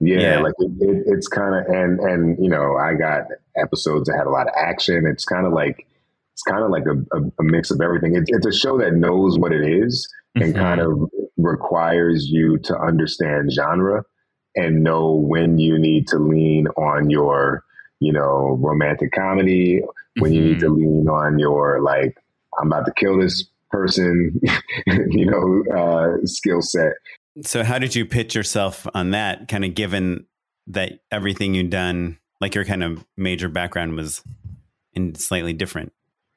Yeah, yeah, like it, it, it's kind of and and you know I got episodes that had a lot of action. It's kind of like it's kind of like a, a, a, mix of everything. It's, it's a show that knows what it is, and mm-hmm. kind of requires you to understand genre and know when you need to lean on your, you know, romantic comedy, when you need to mm-hmm. lean on your like, I'm about to kill this person, you know, uh, skill set. So, how did you pitch yourself on that? Kind of given that everything you'd done, like your kind of major background was in slightly different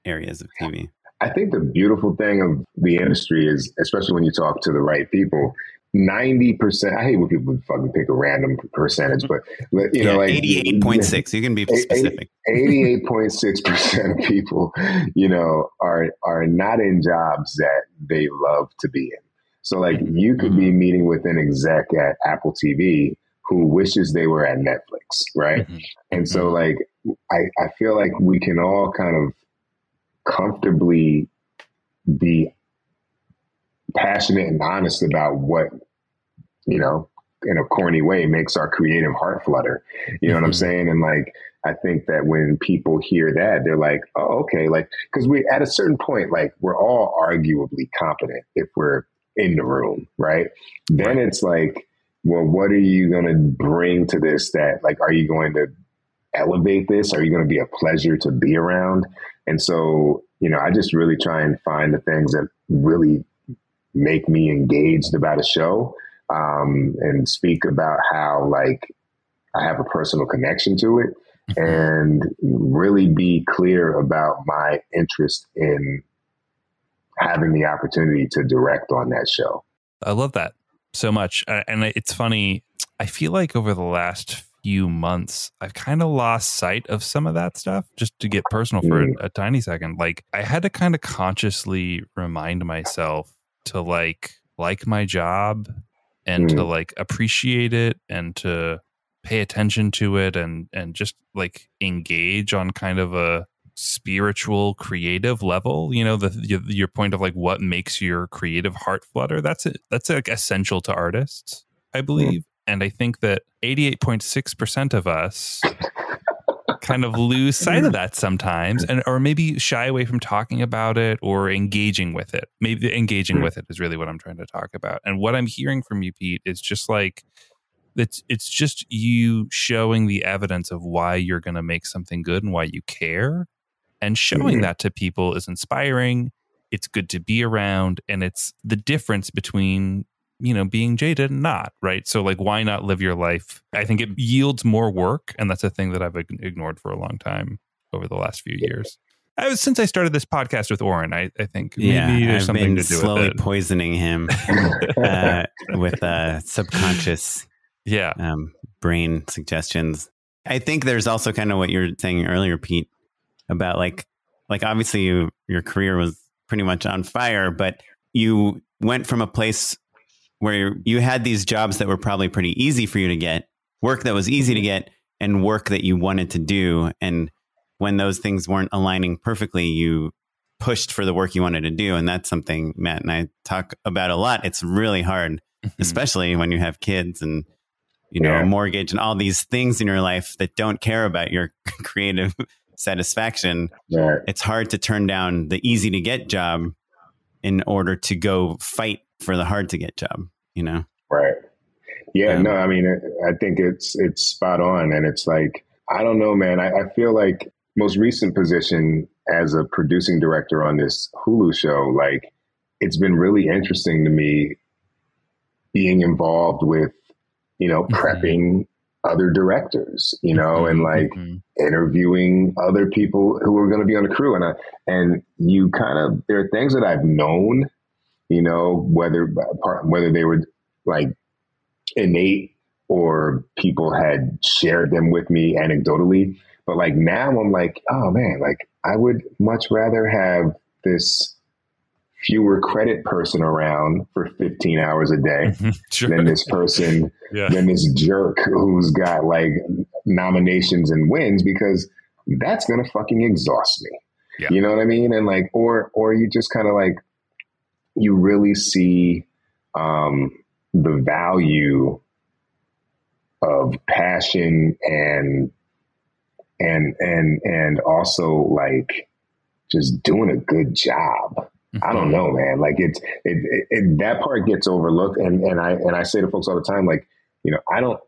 areas of TV. I think the beautiful thing of the industry is, especially when you talk to the right people, 90%, I hate when people fucking pick a random percentage, but you yeah, know, like 88.6, you can be specific. 88.6% of people, you know, are, are not in jobs that they love to be in. So like you could be mm-hmm. meeting with an exec at Apple TV who wishes they were at Netflix, right? Mm-hmm. And so mm-hmm. like I, I feel like we can all kind of comfortably be passionate and honest about what, you know, in a corny way makes our creative heart flutter. You know mm-hmm. what I'm mm-hmm. saying? And like, I think that when people hear that, they're like, oh, okay. Like, cause we, at a certain point, like we're all arguably competent if we're in the room, right? Then it's like, well, what are you going to bring to this that like, are you going to elevate this? Are you going to be a pleasure to be around? And so, you know, I just really try and find the things that really make me engaged about a show um, and speak about how, like, I have a personal connection to it mm-hmm. and really be clear about my interest in having the opportunity to direct on that show. I love that so much. And it's funny. I feel like over the last few months, I've kind of lost sight of some of that stuff. Just to get personal for a, mm. a tiny second, like I had to kind of consciously remind myself to like like my job and mm. to like appreciate it and to pay attention to it and and just like engage on kind of a spiritual creative level you know the your point of like what makes your creative heart flutter that's it that's like essential to artists i mm. believe and I think that 88.6% of us kind of lose sight of that sometimes and or maybe shy away from talking about it or engaging with it. Maybe engaging with it is really what I'm trying to talk about. And what I'm hearing from you Pete is just like it's it's just you showing the evidence of why you're going to make something good and why you care and showing Mhm. that to people is inspiring it's good to be around and it's the difference between you know being jaded and not right? So like why not live your life? I think it yields more work and that's a thing that i've ignored for a long time over the last few years. I was, since i started this podcast with Oren, I, I think maybe yeah, there's I've something been to do slowly with it. poisoning him uh, with uh, subconscious yeah. um, brain suggestions. I think there's also kind of what you were saying earlier, Pete, about like like obviously you your career was pretty much on fire, but you went from a place where you had these jobs that were probably pretty easy for you to get, work that was easy to get, and work that you wanted to do. And when those things weren't aligning perfectly, you pushed for the work you wanted to do. And that's something Matt and I talk about a lot. It's really hard, mm-hmm. especially when you have kids and you know, Yeah. a mortgage and all these things in your life that don't care about your creative satisfaction. Right. It's hard to turn down the easy to get job in order to go fight for the hard to get job, you know? Right. Yeah, Um, no, I mean, I think it's it's spot on, and it's like I don't know, man. I, I feel like most recent position as a producing director on this Hulu show, like it's been really interesting to me being involved with, you know, Mhm. prepping other directors, you know, and like Mhm. interviewing other people who are going to be on the crew and I, and you kind of there are things that I've known you know whether whether they were like innate or people had shared them with me anecdotally but like now I'm like oh man like I would much rather have this fewer credit person around for 15 hours a day Mhm. sure than this person yeah than this jerk who's got like nominations and wins because that's gonna fucking exhaust me. Yeah. You know what I mean? And like, or or you just kind of like you really see um, the value of passion and and and and also like just doing a good job. I don't know, man. Like it's it, it, it that part gets overlooked, and and I and I say to folks all the time, like you know, I don't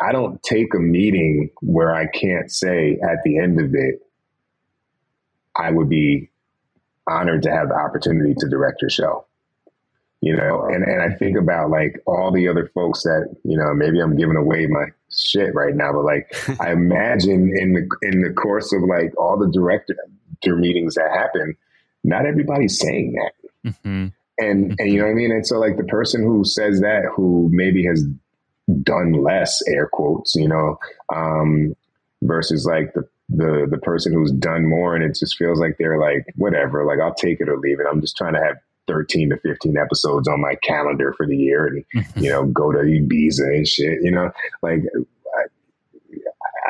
I don't take a meeting where I can't say at the end of it, I would be honored to have the opportunity to direct your show. You know, and and I think about like all the other folks that you know, maybe I'm giving away my shit right now, but like I imagine in the in the course of like all the director meetings that happen, not everybody's saying that Mhm. and and you know what I mean. And so like the person who says that, who maybe has done less, air quotes, you know, um, versus like the the the person who's done more, and it just feels like they're like whatever, like I'll take it or leave it. I'm just trying to have 13 to 15 episodes on my calendar for the year, and you know, go to Ibiza and shit, you know, like. I,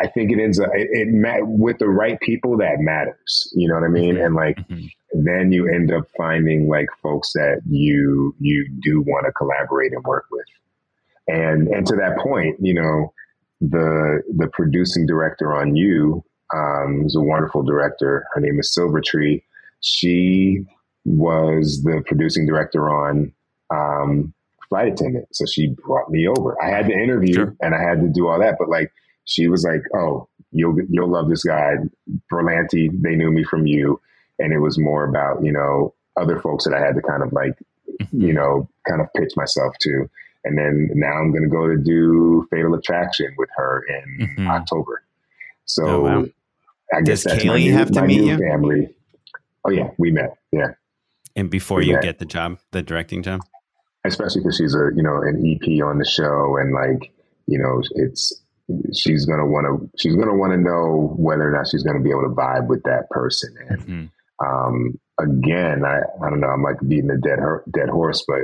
I think it ends up it, it ma- with the right people that matters. You know what I mean? And like Mhm. then you end up finding like folks that you you do want to collaborate and work with and and to that point you know the the producing director on you um is a wonderful director her name is Silver Tree she was the producing director on um flight attendant so she brought me over i had to interview Sure. and i had to do all that but like she was like oh you'll you'll love this guy berlanti they knew me from you and it was more about you know other folks that I had to kind of like you know kind of pitch myself to, and then now I'm going to go to do Fatal Attraction with her in Mhm. October. So Oh, wow. I guess Does that's my Kaylee new, have to my meet you? family. Oh yeah, we met. Yeah, And before you Yeah. get the job, the directing job? especially because she's a you know an EP on the show, and like you know it's she's gonna want to she's gonna want to know whether or not she's gonna be able to vibe with that person and. Mhm. um, again, I, I don't know, I'm like beating a dead, dead horse, but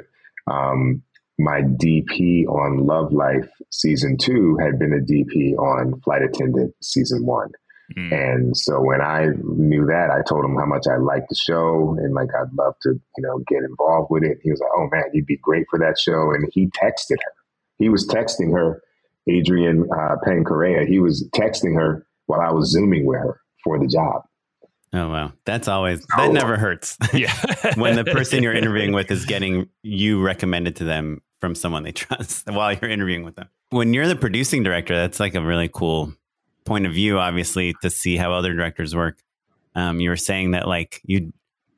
um, my DP on Love Life season two had been a DP on Flight Attendant season one. Mm. And so when I knew that, I told him how much I liked the show and like I'd love to, you know, get involved with it. He was like, "Oh man, you'd be great for that show." And he texted her. He was texting her, Adrian uh, Peng Correia. He was texting her while I was zooming with her for the job. Oh, wow. That's always, that Oh. never hurts. yeah when the person you're interviewing with is getting you recommended to them from someone they trust while you're interviewing with them. When you're the producing director, that's like a really cool point of view, obviously, to see how other directors work. Um, you were saying that like you'd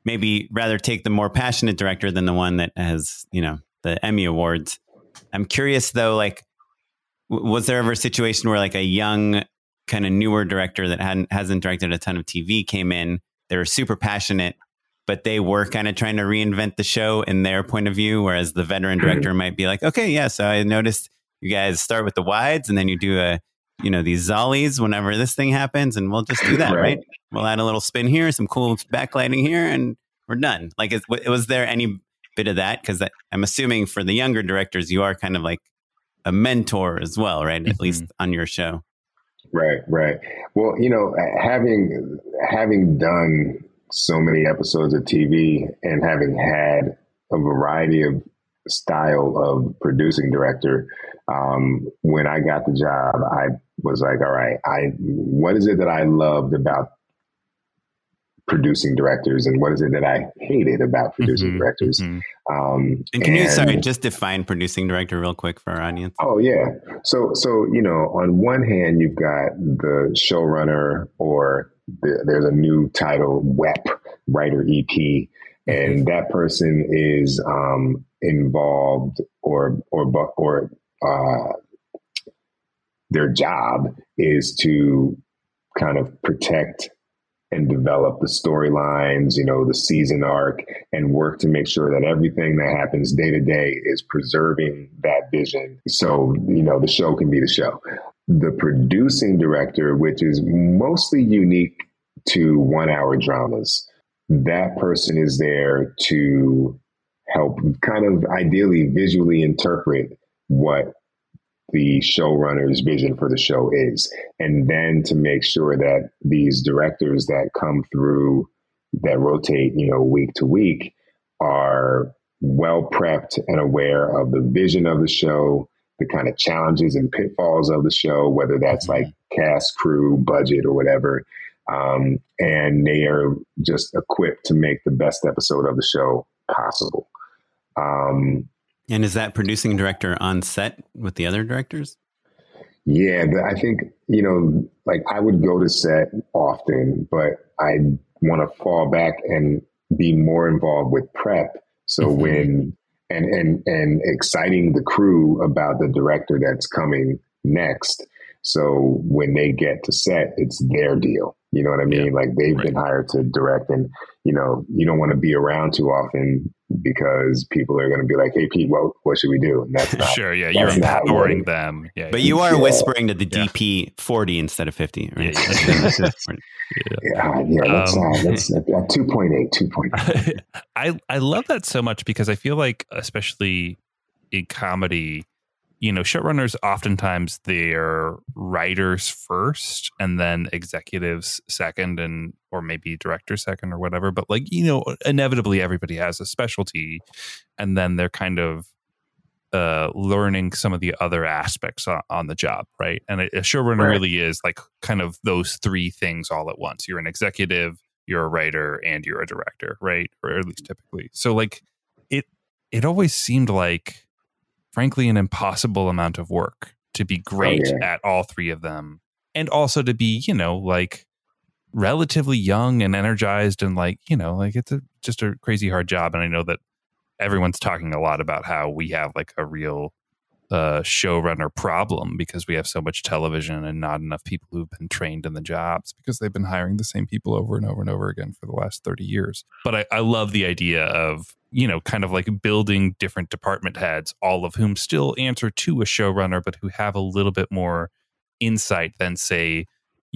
maybe rather take the more passionate director than the one that has, you know, the Emmy Awards. I'm curious though, like, w- was there ever a situation where like a young, kind of newer director that hadn't hasn't directed a ton of TV came in? They were super passionate, but they were kind of trying to reinvent the show in their point of view, whereas the veteran director might be like, okay, yeah, so I noticed you guys start with the wides and then you do a you know these zollies whenever this thing happens and we'll just do that right, right? we'll add a little spin here some cool backlighting here and we're done. Like is, was there any bit of that? Because i'm assuming for the younger directors you are kind of like a mentor as well right? Mm-hmm. at least on your show. Right right. Well you know having having done so many episodes of tv and having had a variety of style of producing director um, when I got the job, I was like, all right, I what is it that I loved about producing directors and what is it that I hated about producing mm-hmm, directors. Mm-hmm. Um, and can and, you sorry just define producing director real quick for our audience? Oh yeah, so so you know on one hand you've got the showrunner or the, there's a new title WEP writer EP, and mm-hmm. that person is um, involved or or or uh, their job is to kind of protect and develop the storylines, you know, the season arc, and work to make sure that everything that happens day to day is preserving that vision. So, you know, the show can be the show. The producing director, which is mostly unique to one hour dramas, that person is there to help kind of ideally visually interpret what the showrunner's vision for the show is. And then to make sure that these directors that come through that rotate, you know, week to week are well prepped and aware of the vision of the show, the kind of challenges and pitfalls of the show, whether that's mm-hmm. like cast, crew, budget, or whatever. Um, and they are just equipped to make the best episode of the show possible. Um, and is that producing director on set with the other directors? Yeah, I think, you know, like I would go to set often, but I want to fall back and be more involved with prep. So mm-hmm. when and and and exciting the crew about the director that's coming next. So when they get to set, it's their deal. You know what I mean? Yeah, like they've right. been hired to direct, and you know you don't want to be around too often because people are going to be like, "Hey, Pete, what what should we do?" And that's not, sure, yeah, you're empowering them. Yeah, but you are yeah. whispering to the DP forty instead of fifty, right? Yeah, yeah, yeah. That's um, uh, that's uh, two point eight, two point eight. I I love that so much because I feel like, especially in comedy you know, showrunners oftentimes they're writers first and then executives second and or maybe director second or whatever. But like, you know, inevitably everybody has a specialty and then they're kind of uh learning some of the other aspects on, on the job, right? And a, a showrunner right. really is like kind of those three things all at once. You're an executive, you're a writer, and you're a director, right? Or at least typically. So like it it always seemed like frankly an impossible amount of work to be oh, great oh, yeah. at all three of them and also to be you know like relatively young and energized and like you know like it's a, just a crazy hard job and i know that everyone's talking a lot about how we have like a real uh, showrunner problem because we have so much television and not enough people who've been trained in the jobs because they've been hiring the same people over and over and over again for the last 30 years. But I, I love the idea of you know, kind of like building different department heads, all of whom still answer to a showrunner, but who have a little bit more insight than, say,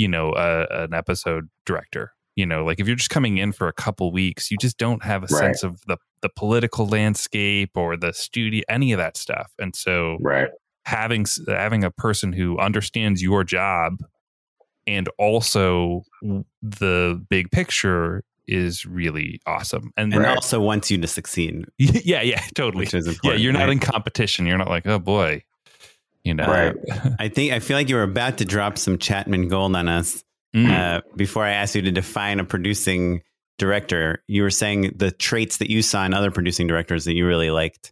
you know, uh, an episode director. You know, like if you're just coming in for a couple weeks, you just don't have a right. sense of the the political landscape or the studio, any of that stuff. And so, right. having having a person who understands your job and also the big picture is really awesome. And, and also wants you to succeed. yeah, yeah, totally. Yeah, you're not right? in competition. You're not like, oh boy. You know. Right. I think I feel like you were about to drop some Chatmon gold on us mm. uh, before I asked you to define a producing director. You were saying the traits that you saw in other producing directors that you really liked.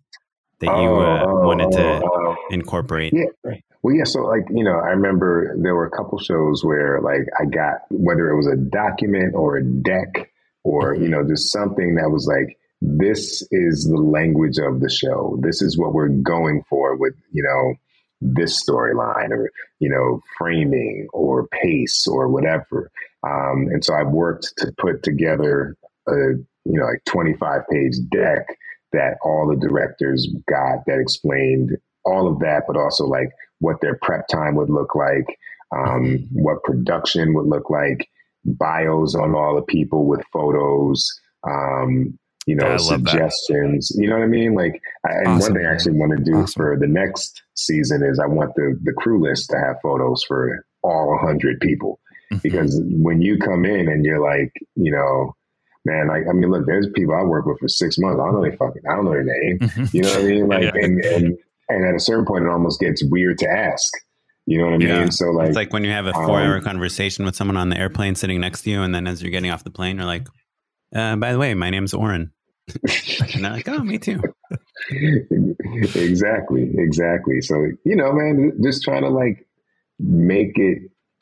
that you uh, Oh, oh, wanted to oh, incorporate? Yeah. Well, yeah. So, like, you know, I remember there were a couple shows where, like, I got whether it was a document or a deck or, you know, just something that was like, this is the language of the show. This is what we're going for with, you know, this storyline or, you know, framing or pace or whatever. Um, and so i've worked to put together a, you know, like 25 page deck that all the directors got that explained all of that, but also like what their prep time would look like, um, what production would look like, bios on all the people with photos, um, you know, that. suggestions. You know what I mean? Like, I, and Awesome, one thing I actually want to do Awesome. for the next season is I want the the crew list to have photos for all 100 people Mhm. because when you come in and you're like, you know, man, like I mean, look, there's people I work with for six months. I don't know their fucking, I don't know their name. Mhm. You know what I mean? Like, Yeah. and, and and at a certain point, it almost gets weird to ask. You know what I mean? Yeah. So like, it's like when you have a um, four hour conversation with someone on the airplane sitting next to you, and then as you're getting off the plane, you're like, uh, by the way, my name's Oren. and they're like, oh, me too. exactly, exactly. So you know, man, just trying to like make it.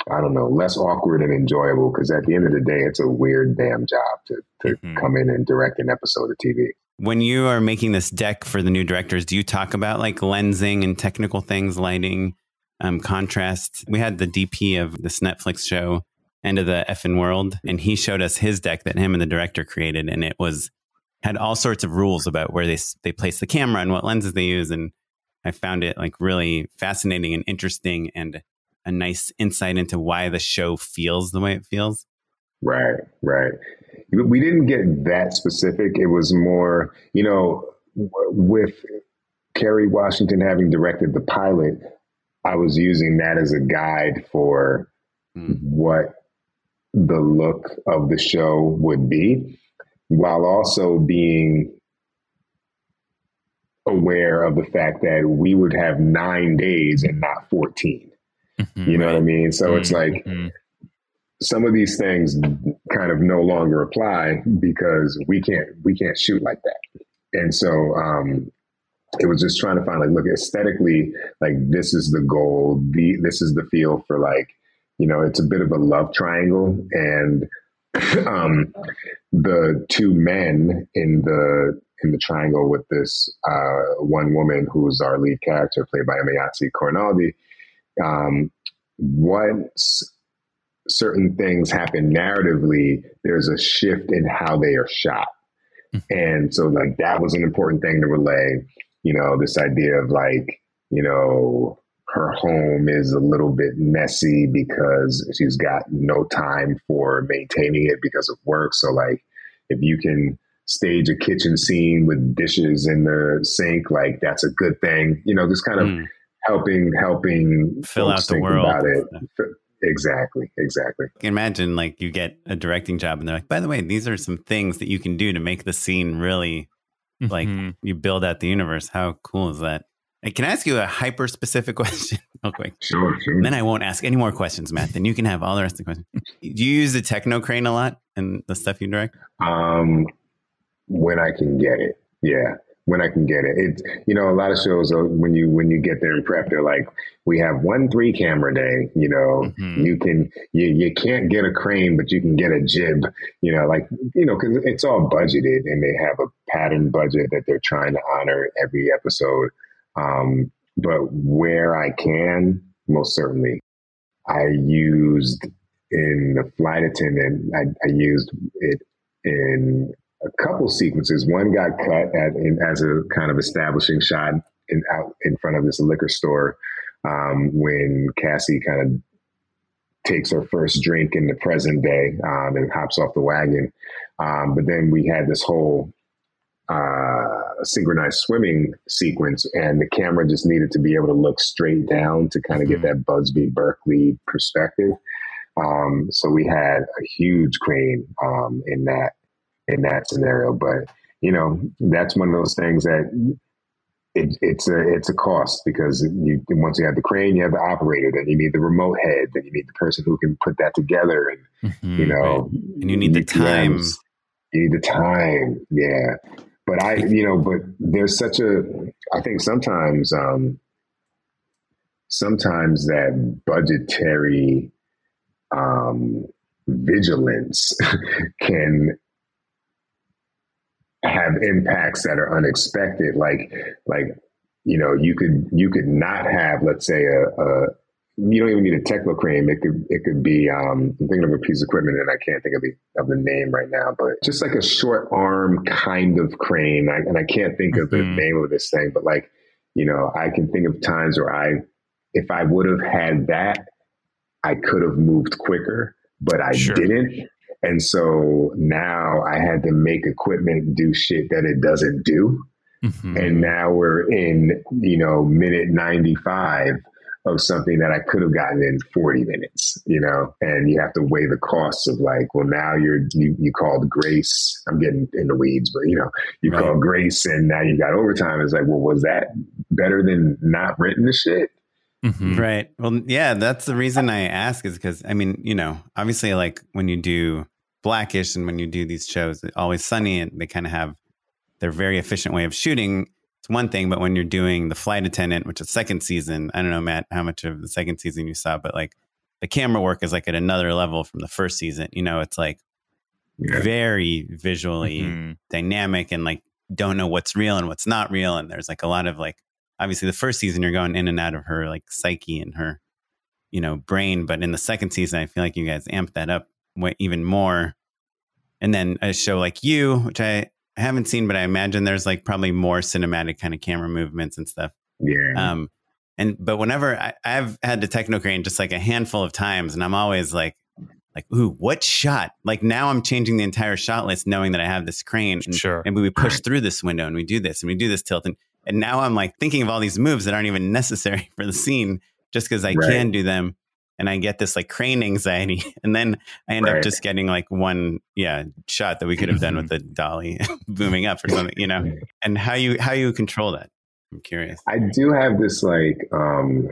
I don't know, less awkward and enjoyable because at the end of the day, it's a weird damn job to, to Mhm. come in and direct an episode of TV. When you are making this deck for the new directors, do you talk about like lensing and technical things, lighting, um, contrast? We had the DP of this Netflix show, End of the Effing World, and he showed us his deck that him and the director created, and it was had all sorts of rules about where they they place the camera and what lenses they use, and I found it like really fascinating and interesting and a nice insight into why the show feels the way it feels. Right, right. We didn't get that specific. It was more, you know, with Kerry Washington having directed the pilot, I was using that as a guide for Hmm. what the look of the show would be, while also being aware of the fact that we would have nine days and not 14. Mhm. You know what I mean? So it's like, some of these things kind of no longer apply because we can't we can't shoot like that. And so um it was just trying to find like look aesthetically like this is the goal the this is the feel for like you know it's a bit of a love triangle and um the two men in the in the triangle with this uh one woman who's our lead character played by Emayatzy Corinealdi um once certain things happen narratively, there's a shift in how they are shot. And so, like, that was an important thing to relay. You know, this idea of like, you know, her home is a little bit messy because she's got no time for maintaining it because of work. So, like, if you can stage a kitchen scene with dishes in the sink, like, that's a good thing. You know, just kind of Mm. helping, helping Fill folks out the think world. about it. Exactly, exactly. imagine like you get a directing job and they're like, by the way, these are some things that you can do to make the scene really like Mhm. you build out the universe. How cool is that? Can I ask you a hyper specific question real quick? Sure, sure. And then I won't ask any more questions, Matt. Then you can have all the rest of the questions. Do you use the techno crane a lot in the stuff you direct? Um, when I can get it, yeah, when I can get it. It, you know, a lot of shows uh, when you when you get there and prep, they're like, we have one three camera day. You know, Mhm. you can you you can't get a crane, but you can get a jib. You know, like you know, because it's all budgeted and they have a pattern budget that they're trying to honor every episode. Um, but where I can, most certainly, I used in the flight attendant. I, I used it in a couple sequences. One got cut at, in, as a kind of establishing shot in out in front of this liquor store um, when Cassie kind of takes her first drink in the present day um, and hops off the wagon. Um, but then we had this whole uh, synchronized swimming sequence, and the camera just needed to be able to look straight down to kind of get that Busby Berkeley perspective. Um, so we had a huge crane um, in that in that scenario, but you know that's one of those things that it, it's a it's a cost because you once you have the crane, you have the operator, then you need the remote head, then you need the person who can put that together, and Mhm, you right. know, And you need the time. You need the time, yeah. But I, you know, but there's such a, I think sometimes, um, sometimes that budgetary um, vigilance can have impacts that are unexpected. Like, like you know, you could you could not have, let's say, a, a you don't even need a techno crane. It could it could be um, I'm thinking of a piece of equipment and I can't think of the of the name right now, but just like a short arm kind of crane. I, and I can't think mm-hmm. of the mm-hmm. name of this thing, but like you know, I can think of times where I, if I would have had that, I could have moved quicker, but I sure. didn't. And so now I had to make equipment do shit that it doesn't do. Mm-hmm. And now we're in, you know, minute 95 of something that I could have gotten in 40 minutes, you know, and you have to weigh the costs of like, well, now you're, you, you called grace. I'm getting in the weeds, but you know, you right. called grace and now you got overtime. It's like, well, was that better than not renting the shit? Mm-hmm. Right. Well, yeah, that's the reason I ask is because I mean, you know, obviously, like when you do Blackish and when you do these shows, Always Sunny, and they kind of have their very efficient way of shooting it's one thing, but when you're doing the flight attendant, which is second season, I don't know, Matt, how much of the second season you saw, but like the camera work is like at another level from the first season. You know, it's like yeah. very visually mm-hmm. dynamic and like don't know what's real and what's not real. And there's like a lot of like, obviously the first season you're going in and out of her like psyche and her, you know, brain. But in the second season, I feel like you guys amped that up even more. And then a show like you, which I I haven't seen, but I imagine there's like probably more cinematic kind of camera movements and stuff. Yeah. Um, and but whenever I, have had the techno crane just like a handful of times, and I'm always like, like, ooh, what shot? Like now I'm changing the entire shot list, knowing that I have this crane. And, sure. And we push through this window and we do this and we do this tilt, and and now I'm like thinking of all these moves that aren't even necessary for the scene, just because I right. can do them and I get this like crane anxiety, and then I end right. up just getting like one yeah shot that we could have done with the dolly booming up or something, you know. And how you how you control that? I'm curious. I do have this like um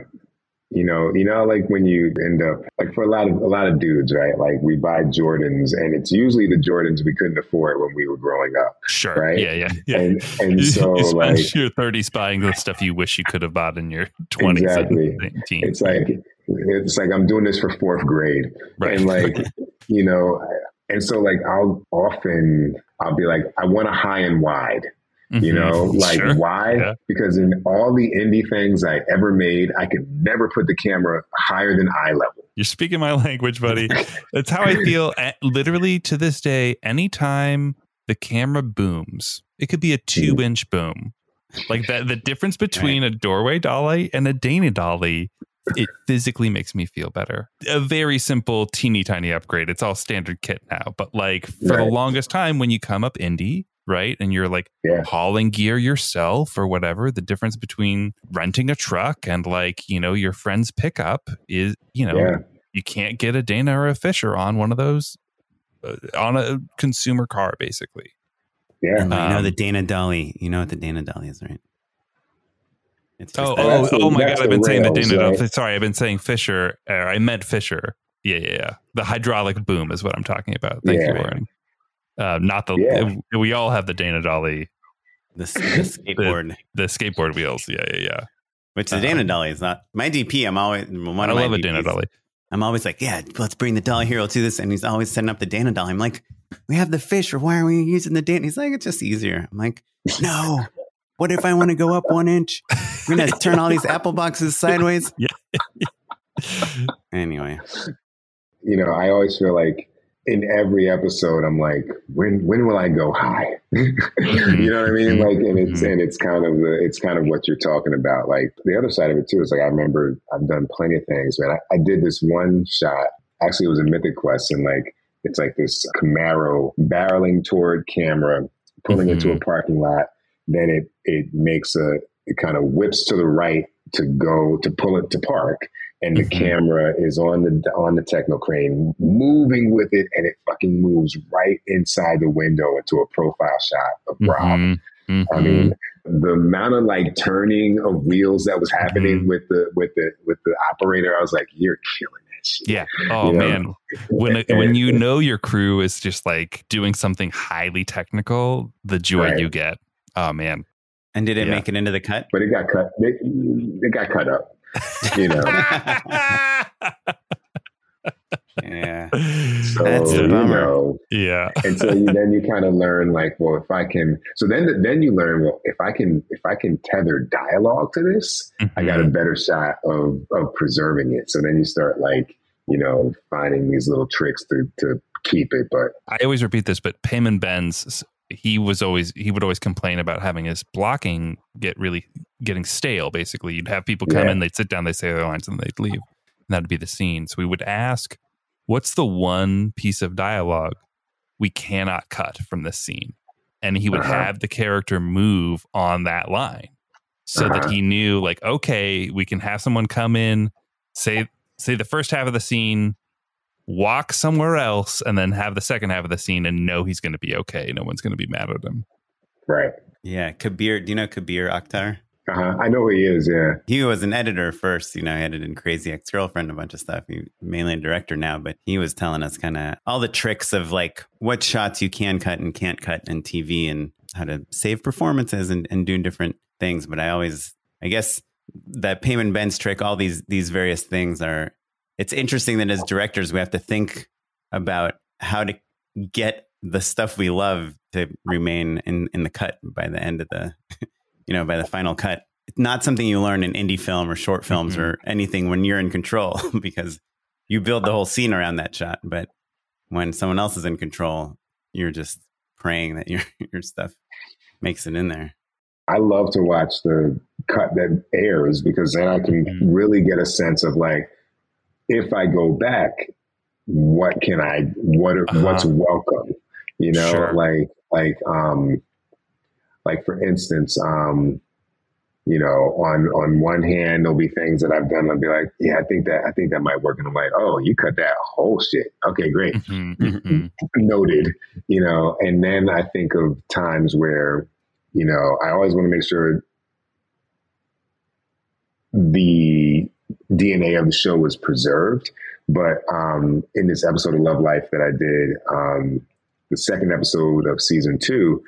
you know, you know, like when you end up like for a lot of a lot of dudes, right? Like we buy Jordans, and it's usually the Jordans we couldn't afford when we were growing up. Sure. Right. Yeah. Yeah. yeah. And, and so you spend like your thirties buying the stuff you wish you could have bought in your twenties exactly. and teens. It's like it's like I'm doing this for fourth grade, right. and like you know, and so like I'll often I'll be like I want a high and wide. Mm-hmm. You know, like sure. why? Yeah. Because in all the indie things I ever made, I could never put the camera higher than eye level. You're speaking my language, buddy. That's how I feel. Literally to this day, anytime the camera booms, it could be a two inch boom. Like that, the difference between a doorway dolly and a Dana dolly it physically makes me feel better. A very simple, teeny tiny upgrade. It's all standard kit now. But like for right. the longest time, when you come up indie, right, and you're like yeah. hauling gear yourself or whatever, the difference between renting a truck and like, you know, your friend's pickup is, you know, yeah. you can't get a Dana or a Fisher on one of those, uh, on a consumer car, basically. Yeah. Um, you know, the Dana Dolly, you know what the Dana Dolly is, right? Oh, oh, oh my god! I've been saying the Dana. Right? Sorry, I've been saying Fisher. I meant Fisher. Yeah, yeah, yeah. The hydraulic boom is what I'm talking about. Thank yeah. you, Oren. Uh, not the. Yeah. We all have the Dana Dolly. The, the skateboard. The, the, skateboard wheels. Yeah, yeah, yeah. Which the uh, Dana Dolly is not my DP. I'm always one I love a Dana Dolly. I'm always like, yeah, let's bring the Dolly Hero to this, and he's always setting up the Dana Dolly. I'm like, we have the fish, or why are we using the Dana? He's like, it's just easier. I'm like, no, what if I want to go up one inch? I'm gonna turn all these apple boxes sideways. Yeah. anyway, you know, I always feel like in every episode, I'm like, when when will I go high? Mm-hmm. you know what I mean? Like, and it's mm-hmm. and it's kind of the it's kind of what you're talking about. Like the other side of it too is like I remember I've done plenty of things, man. I, I did this one shot. Actually, it was a Mythic Quest, and like it's like this Camaro barreling toward camera, pulling mm-hmm. into a parking lot then it it makes a it kind of whips to the right to go to pull it to park and the mm-hmm. camera is on the on the techno crane moving with it and it fucking moves right inside the window into a profile shot of Rob. Mm-hmm. Mm-hmm. I mean the amount of like turning of wheels that was happening mm-hmm. with the with the with the operator I was like you're killing this. yeah. Oh you man, when when you know your crew is just like doing something highly technical, the joy right. you get Oh man. And did it Yeah. make it into the cut? but it got cut. It, it got cut up. You know, Yeah. so That's the you bummer. know, yeah. and so you, then you kind of learn like, well, if I can, so then then you learn, well, if I can if I can tether dialogue to this, I got a Mhm. better shot of of preserving it. So then you start like, you know, finding these little tricks to to keep it. But I always repeat this, but Peyman Benz, he was always he would always complain about having his blocking get really getting stale. Basically, you'd have people come Yeah. in, they'd sit down, they say their lines, and they'd leave, and that'd be the scene. So we would ask, "What's the one piece of dialogue we cannot cut from this scene?" And he would Uh-huh. have the character move on that line, so that Uh-huh. he knew, like, okay, we can have someone come in, say say the first half of the scene walk somewhere else and then have the second half of the scene and know he's going to be okay. No one's going to be mad at him. right, Yeah. Kabir, do you know Kabir Akhtar? uh-huh. I know who he is. Yeah, He was an editor first, you know, he edited in Crazy Ex Girlfriend, a bunch of stuff. He's mainly a director now, but he was telling us kind of all the tricks of like what shots you can cut and can't cut in TV and how to save performances and, and do different things. But I always, I guess that Peyman Ben's trick, all these these various things are. It's interesting that as directors we have to think about how to get the stuff we love to remain in in the cut by the end of the, you know, by the final cut. It's not something you learn in indie film or short films Mhm. or anything when you're in control because you build the whole scene around that shot. But when someone else is in control, you're just praying that your your stuff makes it in there. I love to watch the cut that airs because then I can Mhm. really get a sense of like, if I go back, what can I, what, Uh-huh. what's welcome, you know, Sure. like, like, um, like for instance, um, you know, on on one hand, there'll be things that I've done. I'll be like, yeah, I think that I think that might work, and I'm like, oh, you cut that whole shit. Okay, great Mhm, Mm-hmm. mhm. noted, you know, and then I think of times where, you know, I always want to make sure the DNA of the show was preserved. But um, in this episode of Love Life that I did, um, the second episode of season two,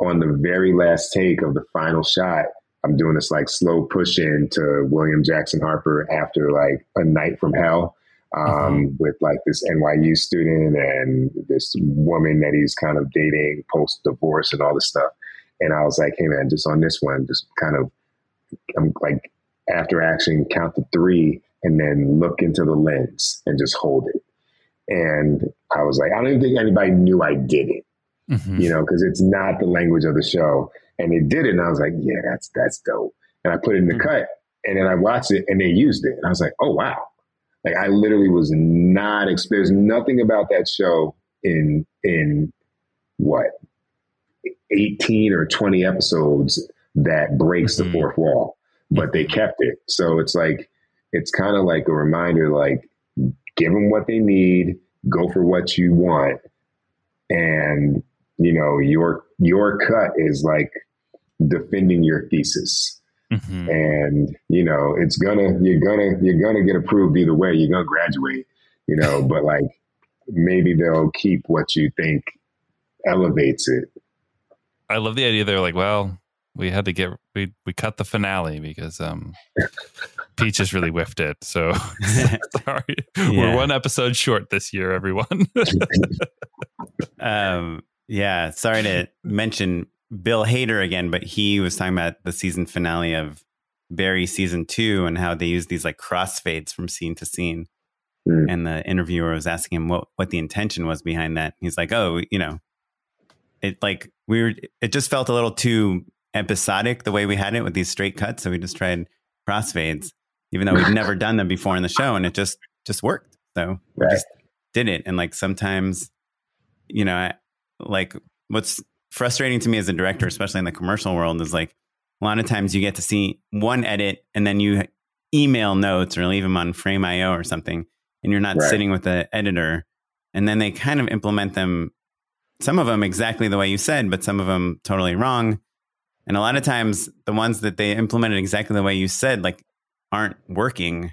on the very last take of the final shot, I'm doing this like slow push in to William Jackson Harper after like a night from hell um, with like this NYU student and this woman that he's kind of dating post divorce and all this stuff. And I was like, hey man, just on this one, just kind of, I'm like after action, count to three and then look into the lens and just hold it. And I was like, I don't even think anybody knew I did it Mhm. you know, because it's not the language of the show. And they did it, and I was like, yeah, that's that's dope. And I put it in the Mhm. cut, and then I watched it, and they used it, and I was like, oh wow, like I literally was not. There's nothing about that show in in what 18 or 20 episodes that breaks Mhm. the fourth wall, but they kept it. So it's like it's kind of like a reminder, like give them what they need, go for what you want, and you know your your cut is like defending your thesis Mhm. and you know it's gonna you're gonna you're gonna get approved either way you're gonna graduate you know but like maybe they'll keep what you think elevates it I love the idea. They're like, well, we had to get we we cut the finale because um Peaches really whiffed it. So sorry, Yeah. we're one episode short this year, everyone. um, yeah, sorry to mention Bill Hader again, but he was talking about the season finale of Barry season two and how they use these like crossfades from scene to scene. Mm. And the interviewer was asking him what, what the intention was behind that. He's like, oh, you know, it like we were, it just felt a little too episodic the way we had it with these straight cuts. So we just tried crossfades, even though we'd never done them before in the show, and it just just worked. So we Right. just did it. And like sometimes, you know, I, like what's frustrating to me as a director, especially in the commercial world, is like a lot of times you get to see one edit and then you email notes or leave them on Frame.io or something, and you're not Right. sitting with the editor, and then they kind of implement them. Some of them exactly the way you said, but some of them totally wrong. And a lot of times, the ones that they implemented exactly the way you said, like, aren't working.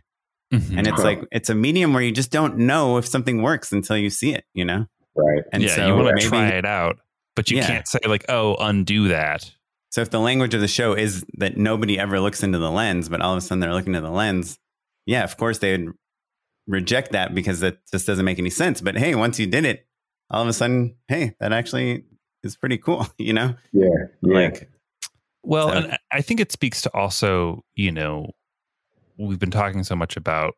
Mhm. And it's Huh. like it's a medium where you just don't know if something works until you see it, you know. right And yeah, so you want to maybe- try it out, but you Yeah. can't say like, "Oh, undo that." So if the language of the show is that nobody ever looks into the lens, but all of a sudden they're looking into the lens, yeah, of course they would reject that because that just doesn't make any sense. But hey, once you did it, all of a sudden, hey, that actually is pretty cool, you know? Yeah. yeah. Like, Well, So- and I think it speaks to also, you know, we've been talking so much about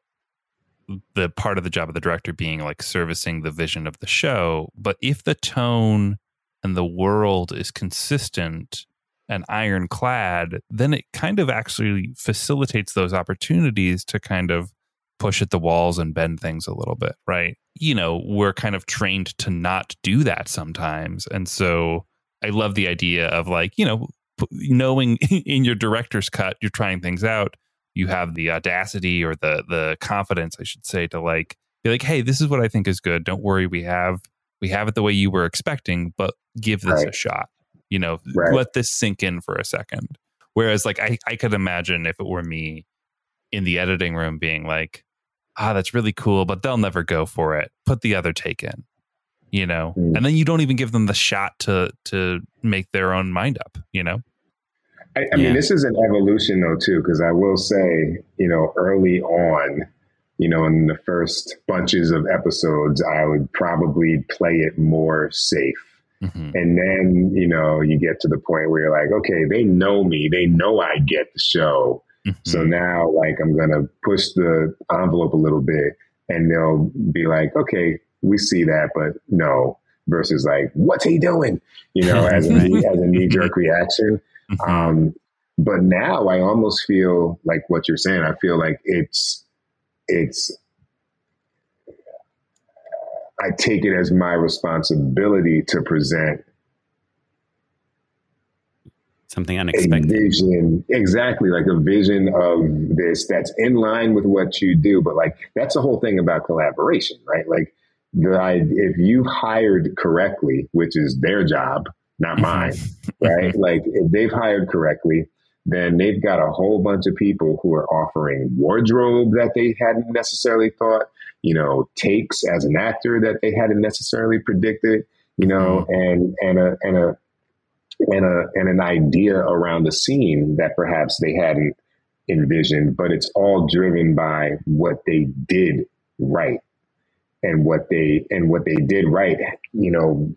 the part of the job of the director being like servicing the vision of the show. But if the tone and the world is consistent and ironclad, then it kind of actually facilitates those opportunities to kind of push at the walls and bend things a little bit, right? You know, we're kind of trained to not do that sometimes. And so I love the idea of like, you know, knowing in your director's cut you're trying things out you have the audacity or the the confidence i should say to like be like hey this is what i think is good. Don't worry we have we have it the way you were expecting but give this a shot. You know Right. let this sink in for a second. Whereas like i i could imagine if it were me in the editing room being like ah that's really cool but they'll never go for it. Put the other take in you know Mm. and then you don't even give them the shot to to make their own mind up you know I, I Yeah. mean, this is an evolution though too, because I will say, you know, early on, you know, in the first bunches of episodes, I would probably play it more safe. Mhm. And then, you know, you get to the point where you're like, okay, they know me. They know I get the show. So Mhm. now, like, I'm going to push the envelope a little bit and they'll be like, okay, we see that, but no, versus like, what's he doing? You know, as a, as a knee jerk reaction. Mhm. Um, but now I almost feel like what you're saying. I feel like it's, it's, I take it as my responsibility to present something unexpected. vision exactly like a vision of this that's in line with what you do but like that's the whole thing about collaboration right like the I, if you've hired correctly which is their job not mm-hmm. mine right? Like if they've hired correctly then they've got a whole bunch of people who are offering wardrobe that they hadn't necessarily thought you know takes as an actor that they hadn't necessarily predicted you know mm-hmm. and and a and a and a and an idea around the scene that perhaps they hadn't envisioned, but it's all driven by what they did right. And what they and what they did right, you know,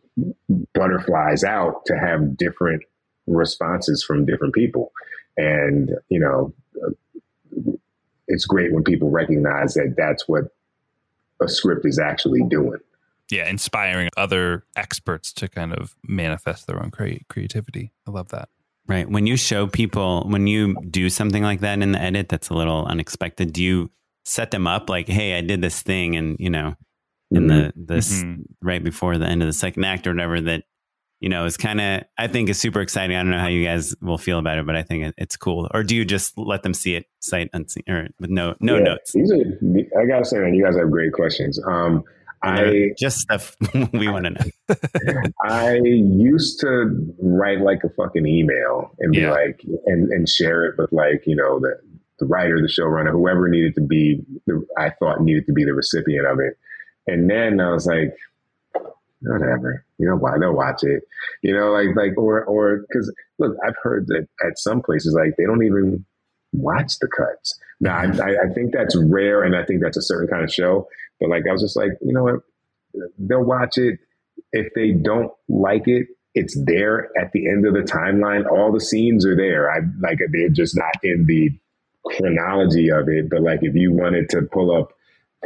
butterflies out to have different responses from different people. And, you know, uh, it's great when people recognize that that's what a script is actually doing. yeah, inspiring other experts to kind of manifest their own crea- creativity. I love that. Right. When you show people, when you do something like that in the edit that's a little unexpected, do you set them up like, hey, I did this thing and, you know, in the this Mhm. right before the end of the second act or whatever that, you know, is kind of I think is super exciting. I don't know how you guys will feel about it, but I think it, it's cool. Or do you just let them see it sight unseen or with no no Yeah, notes? These are, I gotta say, man, you guys have great questions. Um, I just stuff we want to know. I used to write like a fucking email and be Yeah. like, and, and share it with like, you know, the, the writer, the showrunner, whoever needed to be, the, I thought needed to be the recipient of it. And then I was like, whatever, you know, why they'll watch it, you know, like, like, or, or, cause look, I've heard that at some places, like they don't even watch the cuts. Now, I, I I think that's rare and I think that's a certain kind of show, but like, I was just like, you know what, they'll watch it. If they don't like it, it's there at the end of the timeline. All the scenes are there. I like they're just not in the chronology of it. But like if you wanted to pull up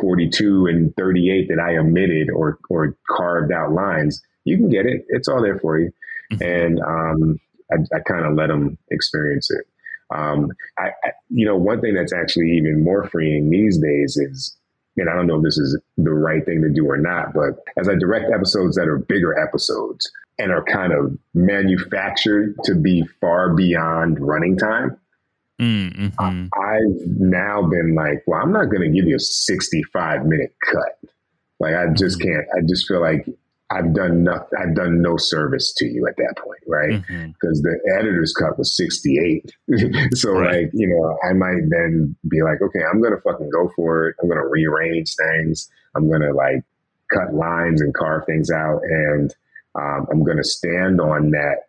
42 and 38 that I omitted or or carved out lines, you can get it. It's all there for you. And um, I, I kind of let them experience it. Um, I, I, you know, one thing that's actually even more freeing these days is and I don't know if this is the right thing to do or not, but as I direct episodes that are bigger episodes and are kind of manufactured to be far beyond running time, Mm, mhm. I've now been like, well, I'm not going to give you a 65 minute cut. Like, I just can't. I just feel like I've done no, I've done no service to you at that point, right? Because the editor's cut was 68. so Right. like, you know, I might then be like, okay, I'm going to fucking go for it. I'm going to rearrange things. I'm going to like cut lines and carve things out. And um, I'm going to stand on that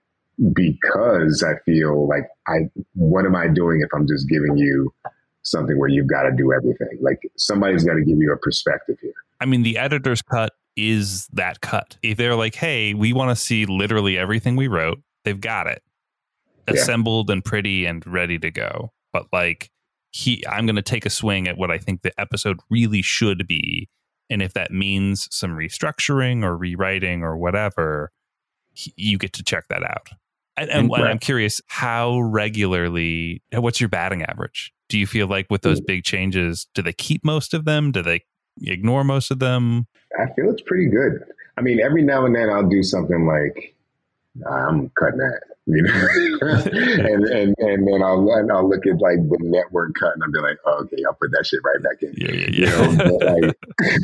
because I feel like I, what am I doing if I'm just giving you something where you've got to do everything? Like somebody's got to give you a perspective here. I mean, the editor's cut is that cut. If they're like, hey, we want to see literally everything we wrote, they've got it assembled yeah. and pretty and ready to go. But like, he, I'm going to take a swing at what I think the episode really should be. And if that means some restructuring or rewriting or whatever, you get to check that out. And, and, and I'm curious how regularly, what's your batting average? Do you feel like with those big changes, do they keep most of them? Do they ignore most of them? I feel it's pretty good. I mean, every now and then I'll do something like, nah, I'm cutting that, you know, and and and then I'll and I'll look at like the network cut and I'll be like, oh, okay, I'll put that shit right back in. Yeah, yeah, yeah. You know, but, like,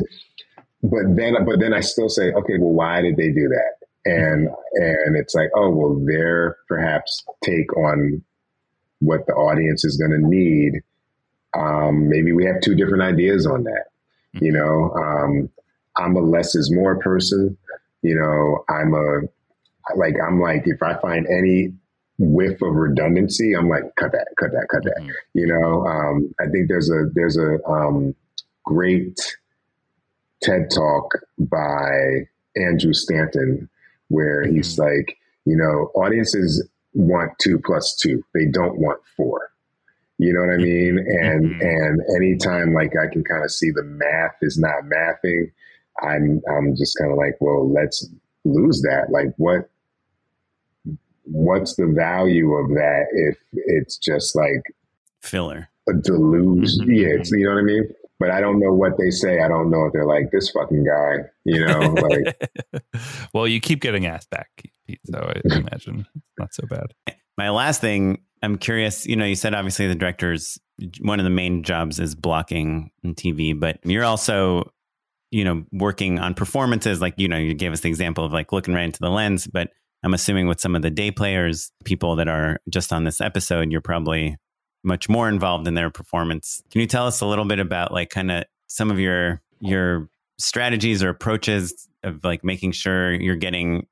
but then but then I still say, okay, well, why did they do that? And and it's like oh well their perhaps take on what the audience is going to need. Um, maybe we have two different ideas on that mm-hmm. you know? Um, i'm a less is more person you know? I'm a like i'm like if i find any whiff of redundancy i'm like cut that cut that cut that mm-hmm. you know? Um, i think there's a there's a um, great ted talk by andrew stanton where mm-hmm. he's like, you know, audiences want two plus two. They don't want four. You know what I mean? And mm-hmm. and anytime like I can kind of see the math is not mathing, I'm I'm just kind of like, well, let's lose that. Like what what's the value of that if it's just like filler? A deluge. Mm-hmm. Yeah, it's, you know what I mean? But I don't know what they say. I don't know if they're like this fucking guy, you know. Like, well, you keep getting asked back, Pete, so I imagine not so bad. My last thing, I'm curious. You know, you said obviously the director's one of the main jobs is blocking TV, but you're also, you know, working on performances. Like, you know, you gave us the example of like looking right into the lens, but I'm assuming with some of the day players, people that are just on this episode, you're probably much more involved in their performance. Can you tell us a little bit about like kind of some of your your strategies or approaches of like making sure you're getting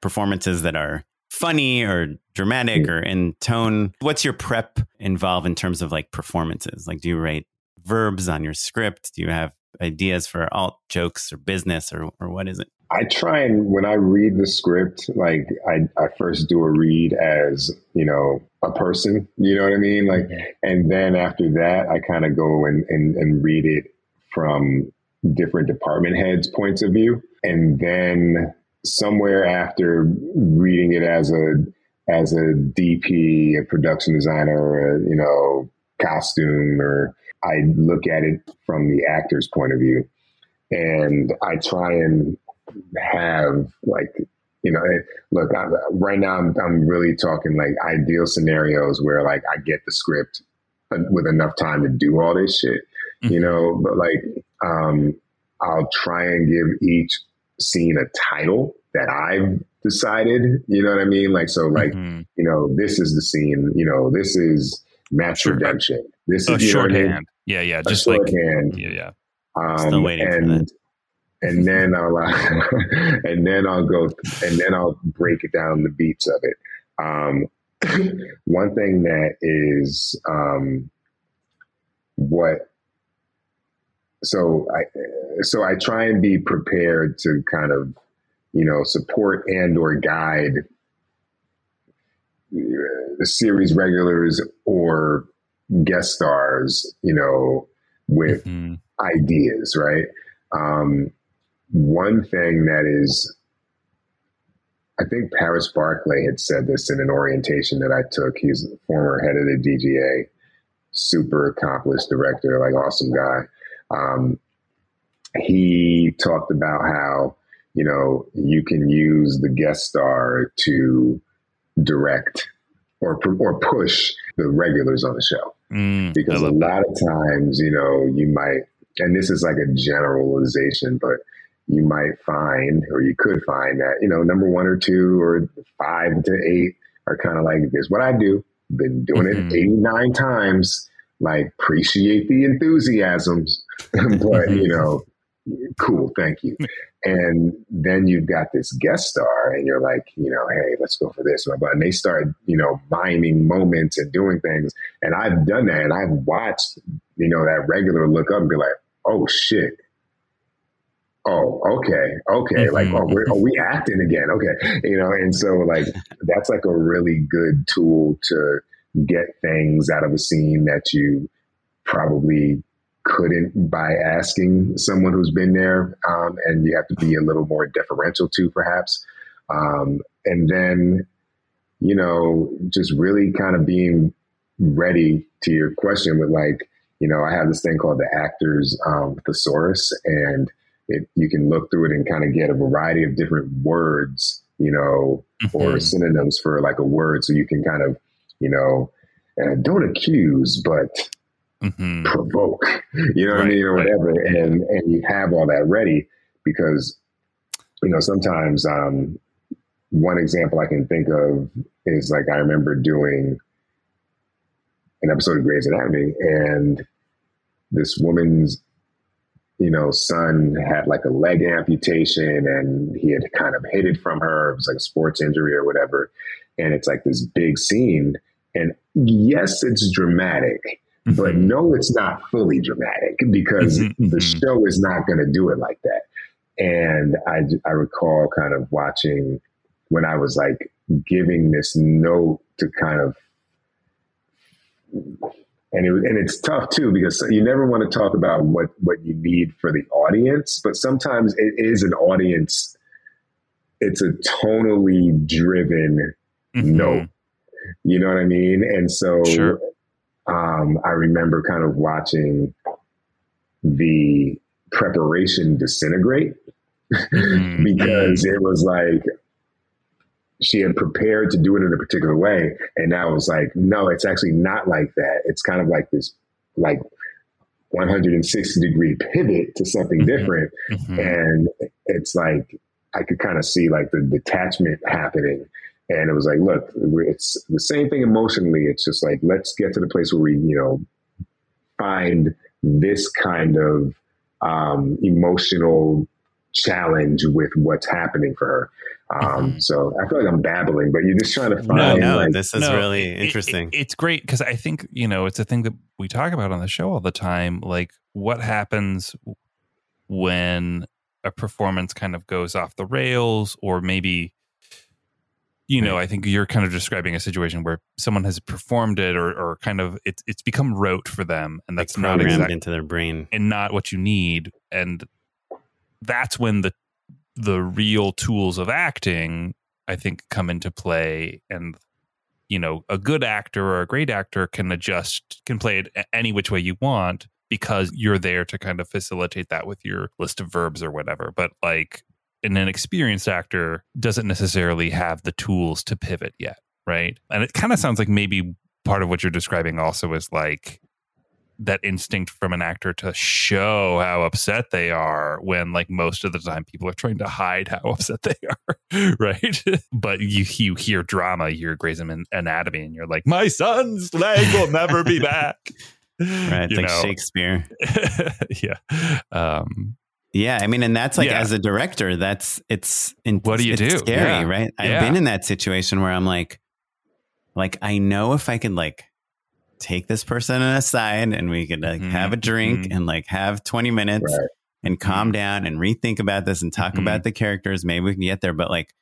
performances that are funny or dramatic hmm. or in tone? What's your prep involve in terms of like performances? Like do you write verbs on your script? Do you have ideas for alt jokes or business or or what is it? I try and when I read the script, like I, I first do a read as, you know, a person, you know what I mean? Like, mm-hmm. and then after that, I kind of go and, and, and read it from different department heads' points of view. And then somewhere after reading it as a, as a DP, a production designer, a, you know, costume, or I look at it from the actor's point of view. And I try and have like you know look I, right now I'm, I'm really talking like ideal scenarios where like i get the script with enough time to do all this shit mm-hmm. you know? But like um i'll try and give each scene a title that i've decided you know what i mean? Like so like mm-hmm. you know this is the scene you know this is match redemption. This is shorthand I mean? yeah yeah just like yeah yeah. Um, Still waiting and and then I'll uh, and then I'll go and then I'll break it down the beats of it. Um, one thing that is um, what so I so I try and be prepared to kind of you know support and or guide the series regulars or guest stars you know with mm-hmm. ideas right um, one thing that is, I think Paris Barclay had said this in an orientation that I took. He's former head of the DGA, super accomplished director, like awesome guy. Um, he talked about how, you know, you can use the guest star to direct or, or push the regulars on the show. Mm, because a lot of times, you know, you might, and this is like a generalization, but you might find, or you could find that, you know, number one or two or five to eight are kind of like, this what I do. Been doing mm-hmm. it 89 times. Like, appreciate the enthusiasms. but, you know, cool, thank you. and then you've got this guest star, and you're like, you know, hey, let's go for this. And they start, you know, miming moments and doing things. And I've done that, and I've watched, you know, that regular look up and be like, oh shit. Oh, okay, okay. Mm-hmm. Like, oh, we're, are we acting again? Okay, you know, and so like that's like a really good tool to get things out of a scene that you probably couldn't by asking someone who's been there, um, and you have to be a little more deferential to, perhaps. Um, and then, you know, just really kind of being ready to your question with like, you know, I have this thing called the actors um, thesaurus, and it, you can look through it and kind of get a variety of different words, you know, mm-hmm. or synonyms for like a word, so you can kind of, you know, uh, don't accuse, but mm-hmm. provoke, you know what I mean, or whatever, right. and and you have all that ready because you know sometimes um, one example I can think of is like I remember doing an episode of Grey's Anatomy, and this woman's you know son had like a leg amputation, and he had kind of hid it from her. It was like a sports injury or whatever, and it's like this big scene. And yes, it's dramatic, Mm-hmm. But no, it's not fully dramatic because mm-hmm. the mm-hmm. show is not going to do it like that. And I, I recall kind of watching when I was like giving this note to kind of, and it, and it's tough too because you never want to talk about what what you need for the audience, but sometimes it is an audience. It's a tonally driven mm-hmm. note. You know what I mean? And so sure um, I remember kind of watching the preparation disintegrate mm-hmm. because it was like she had prepared to do it in a particular way. And now it was like, no, it's actually not like that. It's kind of like this, like 160 degree pivot to something mm-hmm. different. Mm-hmm. And it's like, I could kind of see like the detachment happening and it was like, look, it's the same thing emotionally. It's just like, let's get to the place where we, you know, find this kind of um, emotional challenge with what's happening for her. Um, mm-hmm. So I feel like I'm babbling, but you're just trying to find. No, no, like, this is no, really it, interesting. It, it's great because I think you know it's a thing that we talk about on the show all the time. Like what happens when a performance kind of goes off the rails, or maybe you know, I think you're kind of describing a situation where someone has performed it or, or kind of it's it's become rote for them, and that's like not exactly into their brain and not what you need. And that's when the the real tools of acting, I think, come into play. And you know, a good actor or a great actor can adjust, can play it any which way you want because you're there to kind of facilitate that with your list of verbs or whatever. But like an inexperienced actor doesn't necessarily have the tools to pivot yet, right? And it kind of sounds like maybe part of what you're describing also is like that instinct from an actor to show how upset they are when like most of the time people are trying to hide how upset they are right but you you hear drama you hear Grey's Anatomy and you're like my son's leg will never be back right you like know? Shakespeare yeah um yeah, I mean, and that's like yeah. as a director, that's it's in, what do you do? Scary, yeah. right? I've been in that situation where I'm like, like I know if I could like take this person aside and we could like mm-hmm. have a drink mm-hmm. and like have 20 minutes right. and calm mm-hmm. down and rethink about this and talk mm-hmm. about the characters. Maybe we can get there, but like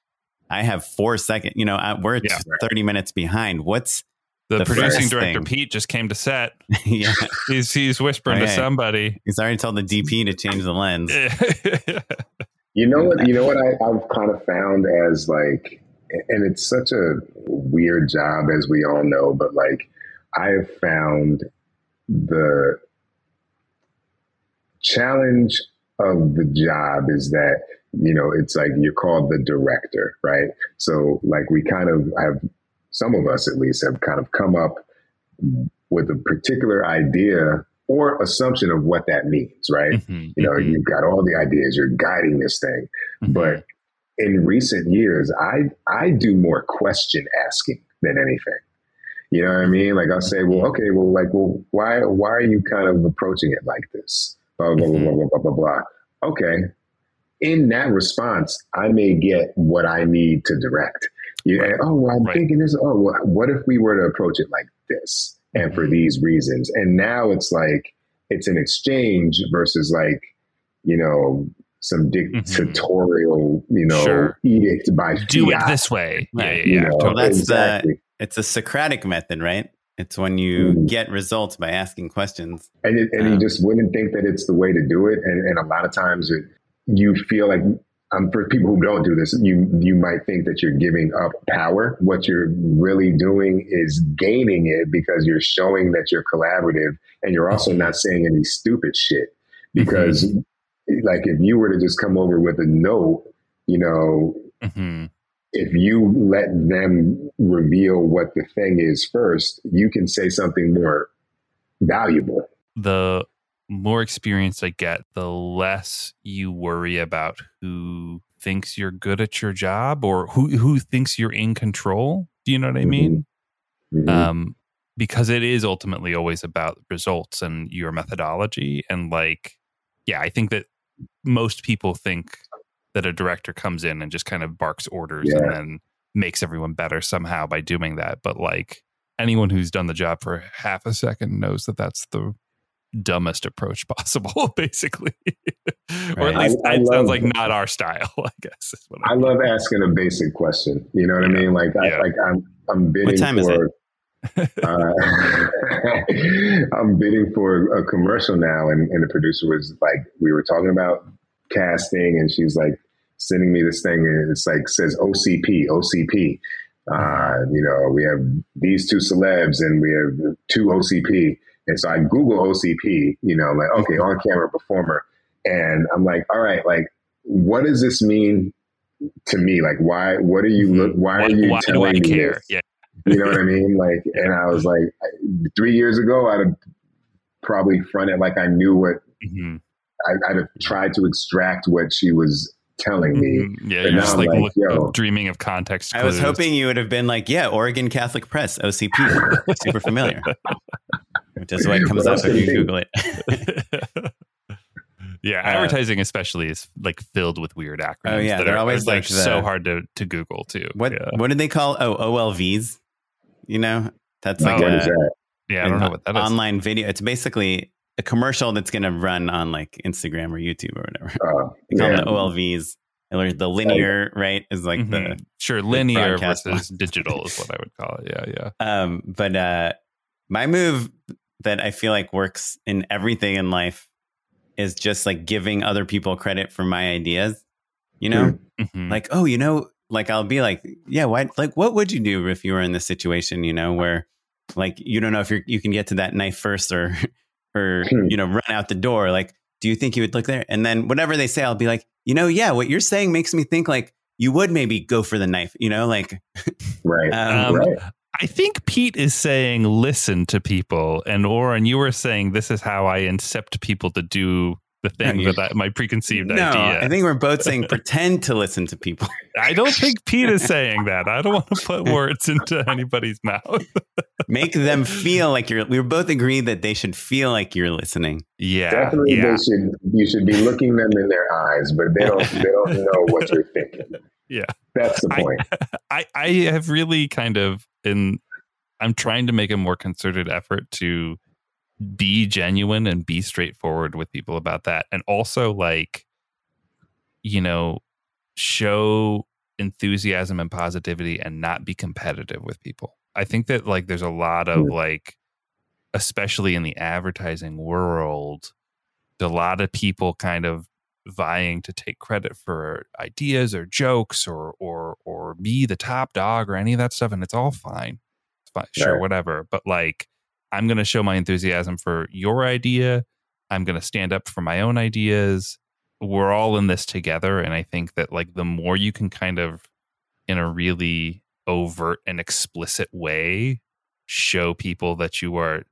I have four seconds. You know, we're yeah, 30 minutes behind. What's the, the producing director thing. Pete just came to set. yeah, he's he's whispering okay. to somebody. He's already told the DP to change the lens. you know what? You know what I, I've kind of found as like, and it's such a weird job as we all know, but like I have found the challenge of the job is that you know it's like you're called the director, right? So like we kind of have some of us at least have kind of come up with a particular idea or assumption of what that means, right? Mm-hmm, you know, mm-hmm. you've got all the ideas, you're guiding this thing. Mm-hmm. But in recent years, I I do more question asking than anything. You know what I mean? Like I'll say, well, okay, well, like, well, why why are you kind of approaching it like this? Blah blah blah blah mm-hmm. blah blah blah blah. okay, in that response, I may get what I need to direct. You, right. Oh, well, I'm right. thinking this. Oh, well, what if we were to approach it like this and for mm-hmm. these reasons? And now it's like it's an exchange versus like, you know, some mm-hmm. dictatorial, mm-hmm. you know, sure. edict by do it this way. Yeah, yeah, yeah. Know, that's exactly. It's a Socratic method, right? It's when you mm. get results by asking questions. And, it, and um, you just wouldn't think that it's the way to do it. And, and a lot of times it, you feel like um, for people who don't do this, you you might think that you're giving up power. What you're really doing is gaining it because you're showing that you're collaborative, and you're also not saying any stupid shit. Because, mm-hmm. like, if you were to just come over with a note, you know, mm-hmm. If you let them reveal what the thing is first, you can say something more valuable. The more experience I get, the less you worry about who thinks you're good at your job or who who thinks you're in control. Do you know what I mean? Mm-hmm. mm-hmm. Um, because it is ultimately always about results and your methodology. And like, yeah, I think that most people think that a director comes in and just kind of barks orders yeah. and then makes everyone better somehow by doing that. But like anyone who's done the job for half a second knows that that's the dumbest approach possible, basically. Right. or at least I, I it love, sounds like not our style, I guess. I, I love asking a basic question. You know what yeah. I mean? Like, I, like I'm, I'm bidding for. uh, I'm bidding for a commercial now, and, and the producer was like, we were talking about casting, and she's like sending me this thing, and it's like says OCP, OCP. Uh, you know, we have these two celebs, and we have two OCP and so I Google OCP, you know, like, okay, on camera performer. And I'm like, all right, like, what does this mean to me? Like, why, what are you, mm-hmm. why are you why telling me care? This? Yeah. You know what I mean? Like, and I was like, three years ago, I'd have probably fronted like I knew what, mm-hmm. I, would have tried to extract what she was telling me. Mm-hmm. Yeah, you're just like, like look, dreaming of context. Clues. I was hoping you would have been like, yeah, Oregon Catholic Press, OCP, super familiar. Which is what comes up if you Google it. yeah, uh, advertising especially is like filled with weird acronyms. Oh yeah, they're are, always like the, so hard to, to Google too. What yeah. what did they call? Oh, OLVs. You know, that's like oh, a, that? Yeah, I don't know what that is. Online video. It's basically a commercial that's going to run on like Instagram or YouTube or whatever. Uh, they call yeah. them the OLVs. Or the linear, right, is like mm-hmm. the sure linear versus digital is what I would call it. Yeah, yeah. Um, but uh, my move that I feel like works in everything in life is just like giving other people credit for my ideas. You know, mm-hmm. like oh, you know, like I'll be like, yeah, why? Like, what would you do if you were in this situation? You know, where like you don't know if you're you can get to that knife first or or hmm. you know run out the door. Like, do you think you would look there? And then whatever they say, I'll be like, you know, yeah, what you're saying makes me think like you would maybe go for the knife. You know, like right, um, right. I think Pete is saying listen to people, and Oren, you were saying this is how I incept people to do the thing no, that I, my preconceived no, idea. I think we're both saying pretend to listen to people. I don't think Pete is saying that. I don't want to put words into anybody's mouth. Make them feel like you're. We are both agreed that they should feel like you're listening. Yeah, definitely. Yeah. They should. You should be looking them in their eyes, but they don't. they don't know what you're thinking. Yeah, that's the point. I, I, I have really kind of in. I'm trying to make a more concerted effort to be genuine and be straightforward with people about that. And also like you know show enthusiasm and positivity and not be competitive with people. I think that like there's a lot of like especially in the advertising world a lot of people kind of vying to take credit for ideas or jokes or or or be the top dog or any of that stuff and it's all fine. It's fine. Sure right. whatever. But like I'm going to show my enthusiasm for your idea. I'm going to stand up for my own ideas. We're all in this together. And I think that, like, the more you can kind of, in a really overt and explicit way, show people that you are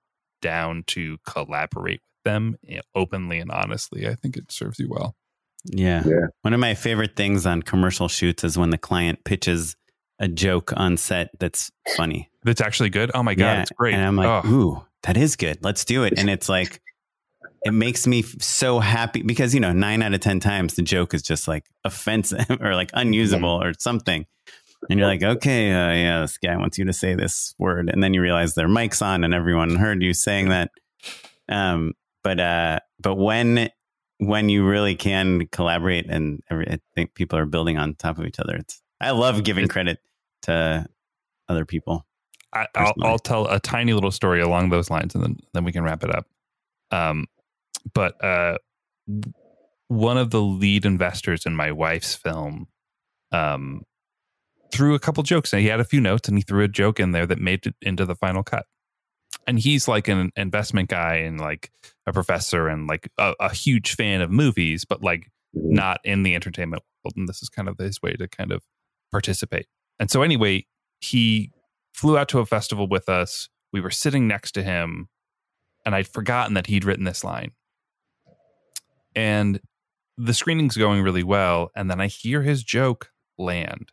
down to collaborate with them eh, openly and honestly, I think it serves you well. Yeah. yeah. One of my favorite things on commercial shoots is when the client pitches a joke on set that's funny. That's actually good. Oh my god, yeah. it's great. And I'm like, oh. ooh, that is good. Let's do it. And it's like it makes me so happy because you know nine out of ten times the joke is just like offensive or like unusable or something and you're like okay uh, yeah this guy wants you to say this word and then you realize their mic's on and everyone heard you saying that um but uh but when when you really can collaborate and every, i think people are building on top of each other it's i love giving credit to other people I, will I'll tell a tiny little story along those lines, and then then we can wrap it up. Um, but uh, one of the lead investors in my wife's film um, threw a couple jokes. And he had a few notes, and he threw a joke in there that made it into the final cut. And he's like an investment guy and like a professor and like a, a huge fan of movies, but like mm-hmm. not in the entertainment world. And this is kind of his way to kind of participate. And so, anyway, he flew out to a festival with us. We were sitting next to him, and I'd forgotten that he'd written this line and the screening's going really well and then i hear his joke land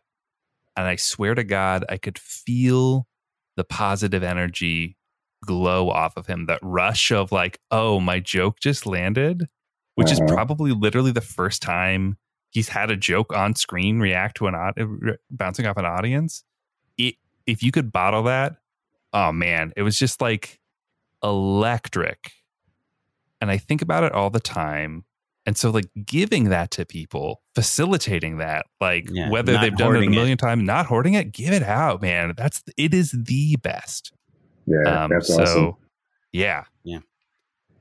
and i swear to god i could feel the positive energy glow off of him that rush of like oh my joke just landed which uh-huh. is probably literally the first time he's had a joke on screen react to an uh, bouncing off an audience it, if you could bottle that oh man it was just like electric and i think about it all the time and so, like giving that to people, facilitating that, like yeah, whether they've done it a million times, not hoarding it, give it out, man. That's it is the best. Yeah, um, that's so, awesome. Yeah,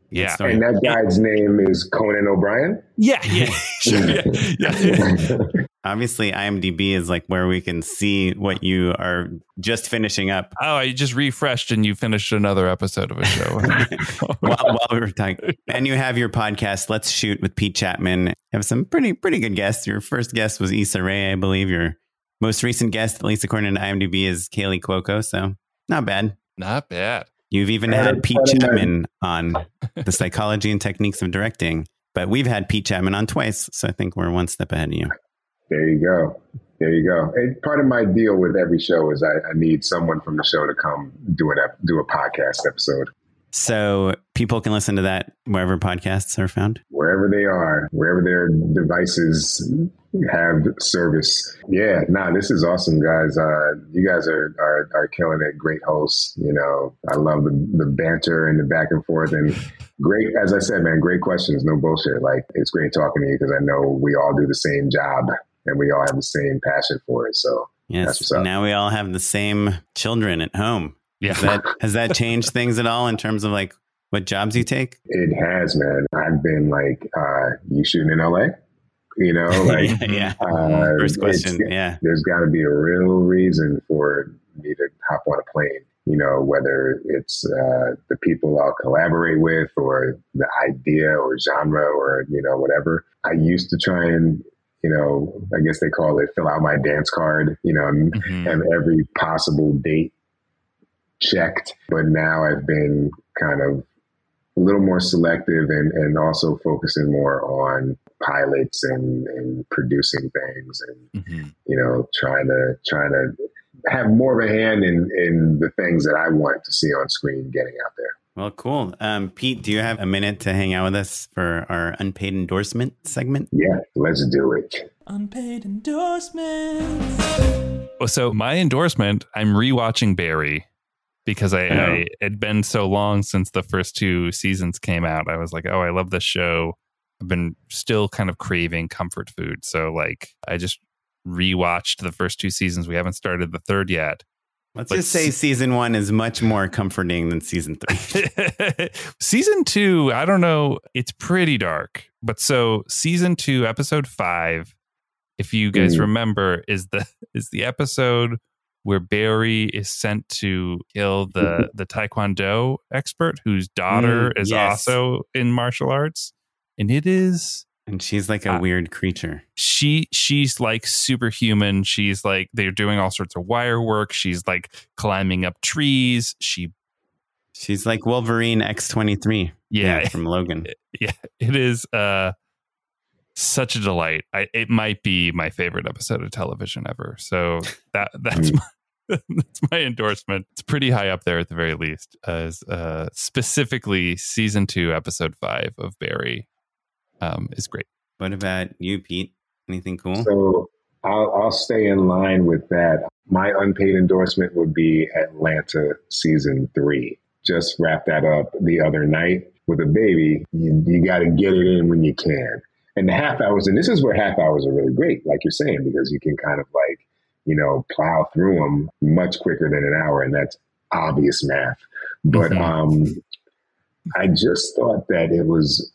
yeah, yeah. And that guy's name is Conan O'Brien. Yeah, yeah, yeah. yeah. obviously IMDb is like where we can see what you are just finishing up. Oh, I just refreshed and you finished another episode of a show. while, while, we were talking, and you have your podcast, Let's Shoot with Pete Chatmon. You have some pretty pretty good guests. Your first guest was Issa Rae, I believe. Your most recent guest, at least according to IMDb, is Kaley Cuoco. So not bad. Not bad. You've even had Pete Chatmon on the psychology and techniques of directing. But we've had Pete Chatmon on twice, so I think we're one step ahead of you. There you go. There you go. And part of my deal with every show is I, I need someone from the show to come do an do a podcast episode. So people can listen to that wherever podcasts are found. Wherever they are, wherever their devices have service. Yeah, nah, this is awesome, guys. Uh, you guys are, are are killing it. Great hosts. You know, I love the, the banter and the back and forth and great. As I said, man, great questions. No bullshit. Like it's great talking to you because I know we all do the same job and we all have the same passion for it. So yes, now we all have the same children at home. Yeah, has that, has that changed things at all in terms of like what jobs you take? It has, man. I've been like, uh, you shooting in LA? You know, like yeah. Uh, First question, yeah. There's got to be a real reason for me to hop on a plane. You know, whether it's uh, the people I'll collaborate with, or the idea, or genre, or you know, whatever. I used to try and you know, I guess they call it fill out my dance card, you know, and mm-hmm. have every possible date checked. But now I've been kind of a little more selective and, and also focusing more on pilots and, and producing things and, mm-hmm. you know, trying to, trying to have more of a hand in, in the things that I want to see on screen getting out there. Well, cool. Um, Pete, do you have a minute to hang out with us for our unpaid endorsement segment? Yeah, let's do it. Unpaid endorsements. Well, so my endorsement, I'm rewatching Barry because I, I had been so long since the first two seasons came out. I was like, oh, I love this show. I've been still kind of craving comfort food. So like I just rewatched the first two seasons. We haven't started the third yet. Let's but just say season one is much more comforting than season three. season two, I don't know. It's pretty dark. But so season two, episode five, if you guys mm. remember, is the is the episode where Barry is sent to kill the the Taekwondo expert whose daughter mm, is yes. also in martial arts. And it is and she's like a uh, weird creature. She she's like superhuman. She's like they're doing all sorts of wire work. She's like climbing up trees. She She's like Wolverine X twenty three. Yeah, from Logan. Yeah, it is uh such a delight. I, it might be my favorite episode of television ever. So that that's my, That's my endorsement. It's pretty high up there at the very least, as uh, specifically season two, episode five of Barry um, is great. What about you, Pete? Anything cool? So I'll, I'll stay in line with that. My unpaid endorsement would be Atlanta season three. Just wrap that up the other night with a baby. You, you got to get it in when you can. And the half hours, and this is where half hours are really great, like you're saying, because you can kind of like, you know, plow through them much quicker than an hour. And that's obvious math. But mm-hmm. um, I just thought that it was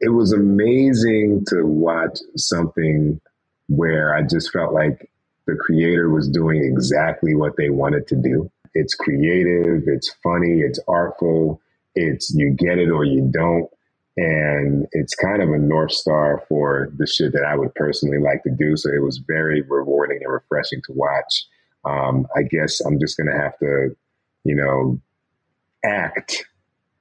it was amazing to watch something where I just felt like the creator was doing exactly what they wanted to do. It's creative, it's funny, it's artful, it's you get it or you don't. And it's kind of a North Star for the shit that I would personally like to do. So it was very rewarding and refreshing to watch. Um, I guess I'm just going to have to, you know, act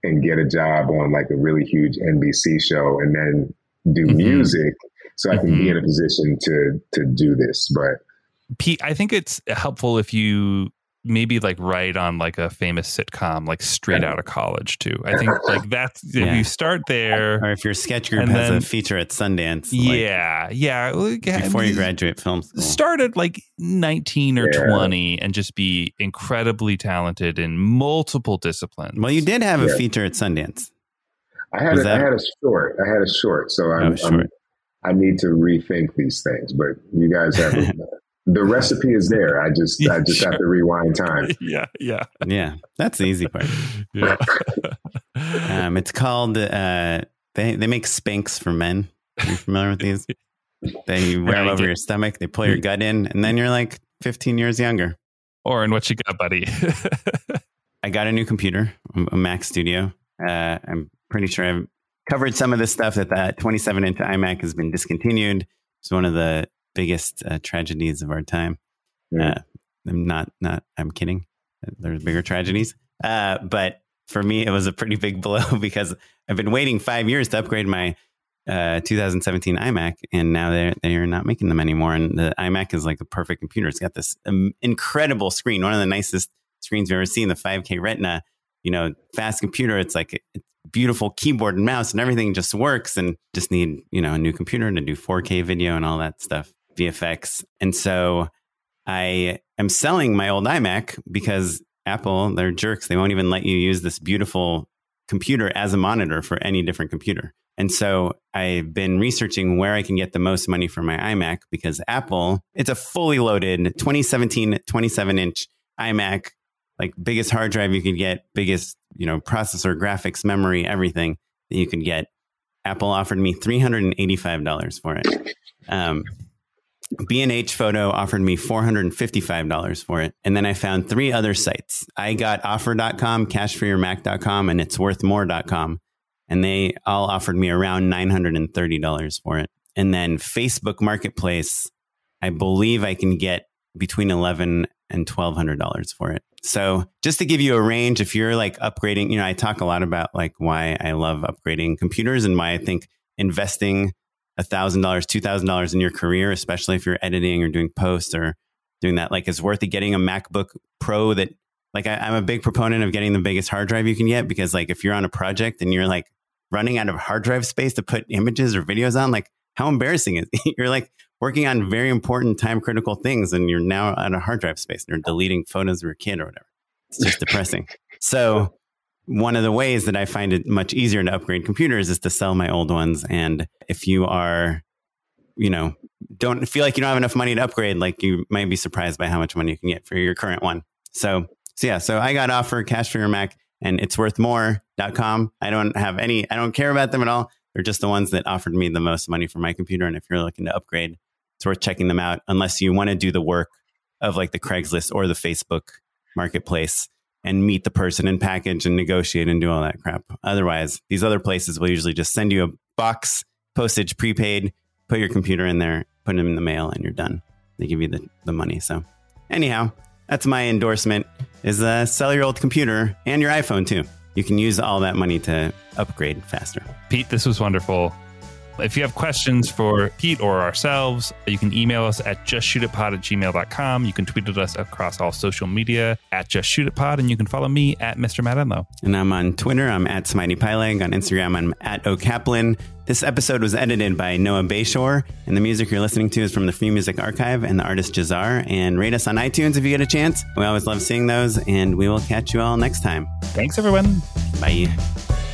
and get a job on like a really huge NBC show and then do mm-hmm. music so I can mm-hmm. be in a position to to do this. But Pete, I think it's helpful if you maybe like write on like a famous sitcom, like straight out of college too. I think like that's yeah. if you start there, or if your sketch group has then, a feature at Sundance. Yeah, like, yeah. Before you graduate film school, start at like nineteen or yeah. twenty, and just be incredibly talented in multiple disciplines. Well, you did have yeah. a feature at Sundance. I had a, that... I had a short. I had a short, so I'm, oh, I'm I need to rethink these things. But you guys have the recipe is there. I just yeah, I just sure. have to rewind time. Yeah, yeah, yeah. That's the easy part. yeah. um, it's called. Uh, they they make Spanx for men. Are you familiar with these? They wear them over your stomach. They pull your gut in, and then you're like 15 years younger. Or in what you got, buddy? I got a new computer, a Mac Studio. Uh, I'm pretty sure I've covered some of the stuff that that 27 inch iMac has been discontinued. It's one of the biggest uh, tragedies of our time. Uh, I'm not, not, I'm kidding. There's bigger tragedies. Uh, but for me, it was a pretty big blow because I've been waiting five years to upgrade my uh, 2017 iMac, and now they're they're not making them anymore. And the iMac is like the perfect computer. It's got this um, incredible screen, one of the nicest screens you've ever seen. The 5K Retina, you know, fast computer. It's like it's beautiful keyboard and mouse, and everything just works. And just need you know a new computer to do 4K video and all that stuff. VFX. And so I am selling my old iMac because Apple, they're jerks. They won't even let you use this beautiful computer as a monitor for any different computer. And so I've been researching where I can get the most money for my iMac because Apple, it's a fully loaded 2017 27 inch iMac, like biggest hard drive you could get, biggest, you know, processor, graphics, memory, everything that you could get. Apple offered me $385 for it. Um, B&H Photo offered me $455 for it. And then I found three other sites. I got offer.com, cashforyourmac.com, and it's worthmore.com. And they all offered me around $930 for it. And then Facebook Marketplace, I believe I can get between 11 and $1,200 for it. So just to give you a range, if you're like upgrading, you know, I talk a lot about like why I love upgrading computers and why I think investing $1,000, $2,000 in your career, especially if you're editing or doing posts or doing that, like it's worth it getting a MacBook Pro that, like, I, I'm a big proponent of getting the biggest hard drive you can get because, like, if you're on a project and you're like running out of hard drive space to put images or videos on, like, how embarrassing is it? you're like working on very important time critical things and you're now out of hard drive space and you're deleting photos of your kid or whatever. It's just depressing. So one of the ways that I find it much easier to upgrade computers is to sell my old ones. And if you are, you know, don't feel like you don't have enough money to upgrade, like you might be surprised by how much money you can get for your current one. So, so yeah, so I got offer cash for your Mac and it's worth more.com. I don't have any, I don't care about them at all. They're just the ones that offered me the most money for my computer. And if you're looking to upgrade, it's worth checking them out unless you want to do the work of like the Craigslist or the Facebook marketplace and meet the person and package and negotiate and do all that crap. Otherwise, these other places will usually just send you a box, postage prepaid, put your computer in there, put them in the mail, and you're done. They give you the, the money. So, anyhow, that's my endorsement is uh, sell your old computer and your iPhone too. You can use all that money to upgrade faster. Pete, this was wonderful. If you have questions for Pete or ourselves, you can email us at justshootitpod at gmail.com. You can tweet at us across all social media at justshootitpod, and you can follow me at Mr. Matt Enlow. And I'm on Twitter. I'm at Smitey Pyleg. On Instagram, I'm at O'Kaplan. This episode was edited by Noah Bayshore, and the music you're listening to is from the Free Music Archive and the artist Jahzzar. And rate us on iTunes if you get a chance. We always love seeing those, and we will catch you all next time. Thanks, everyone. Bye.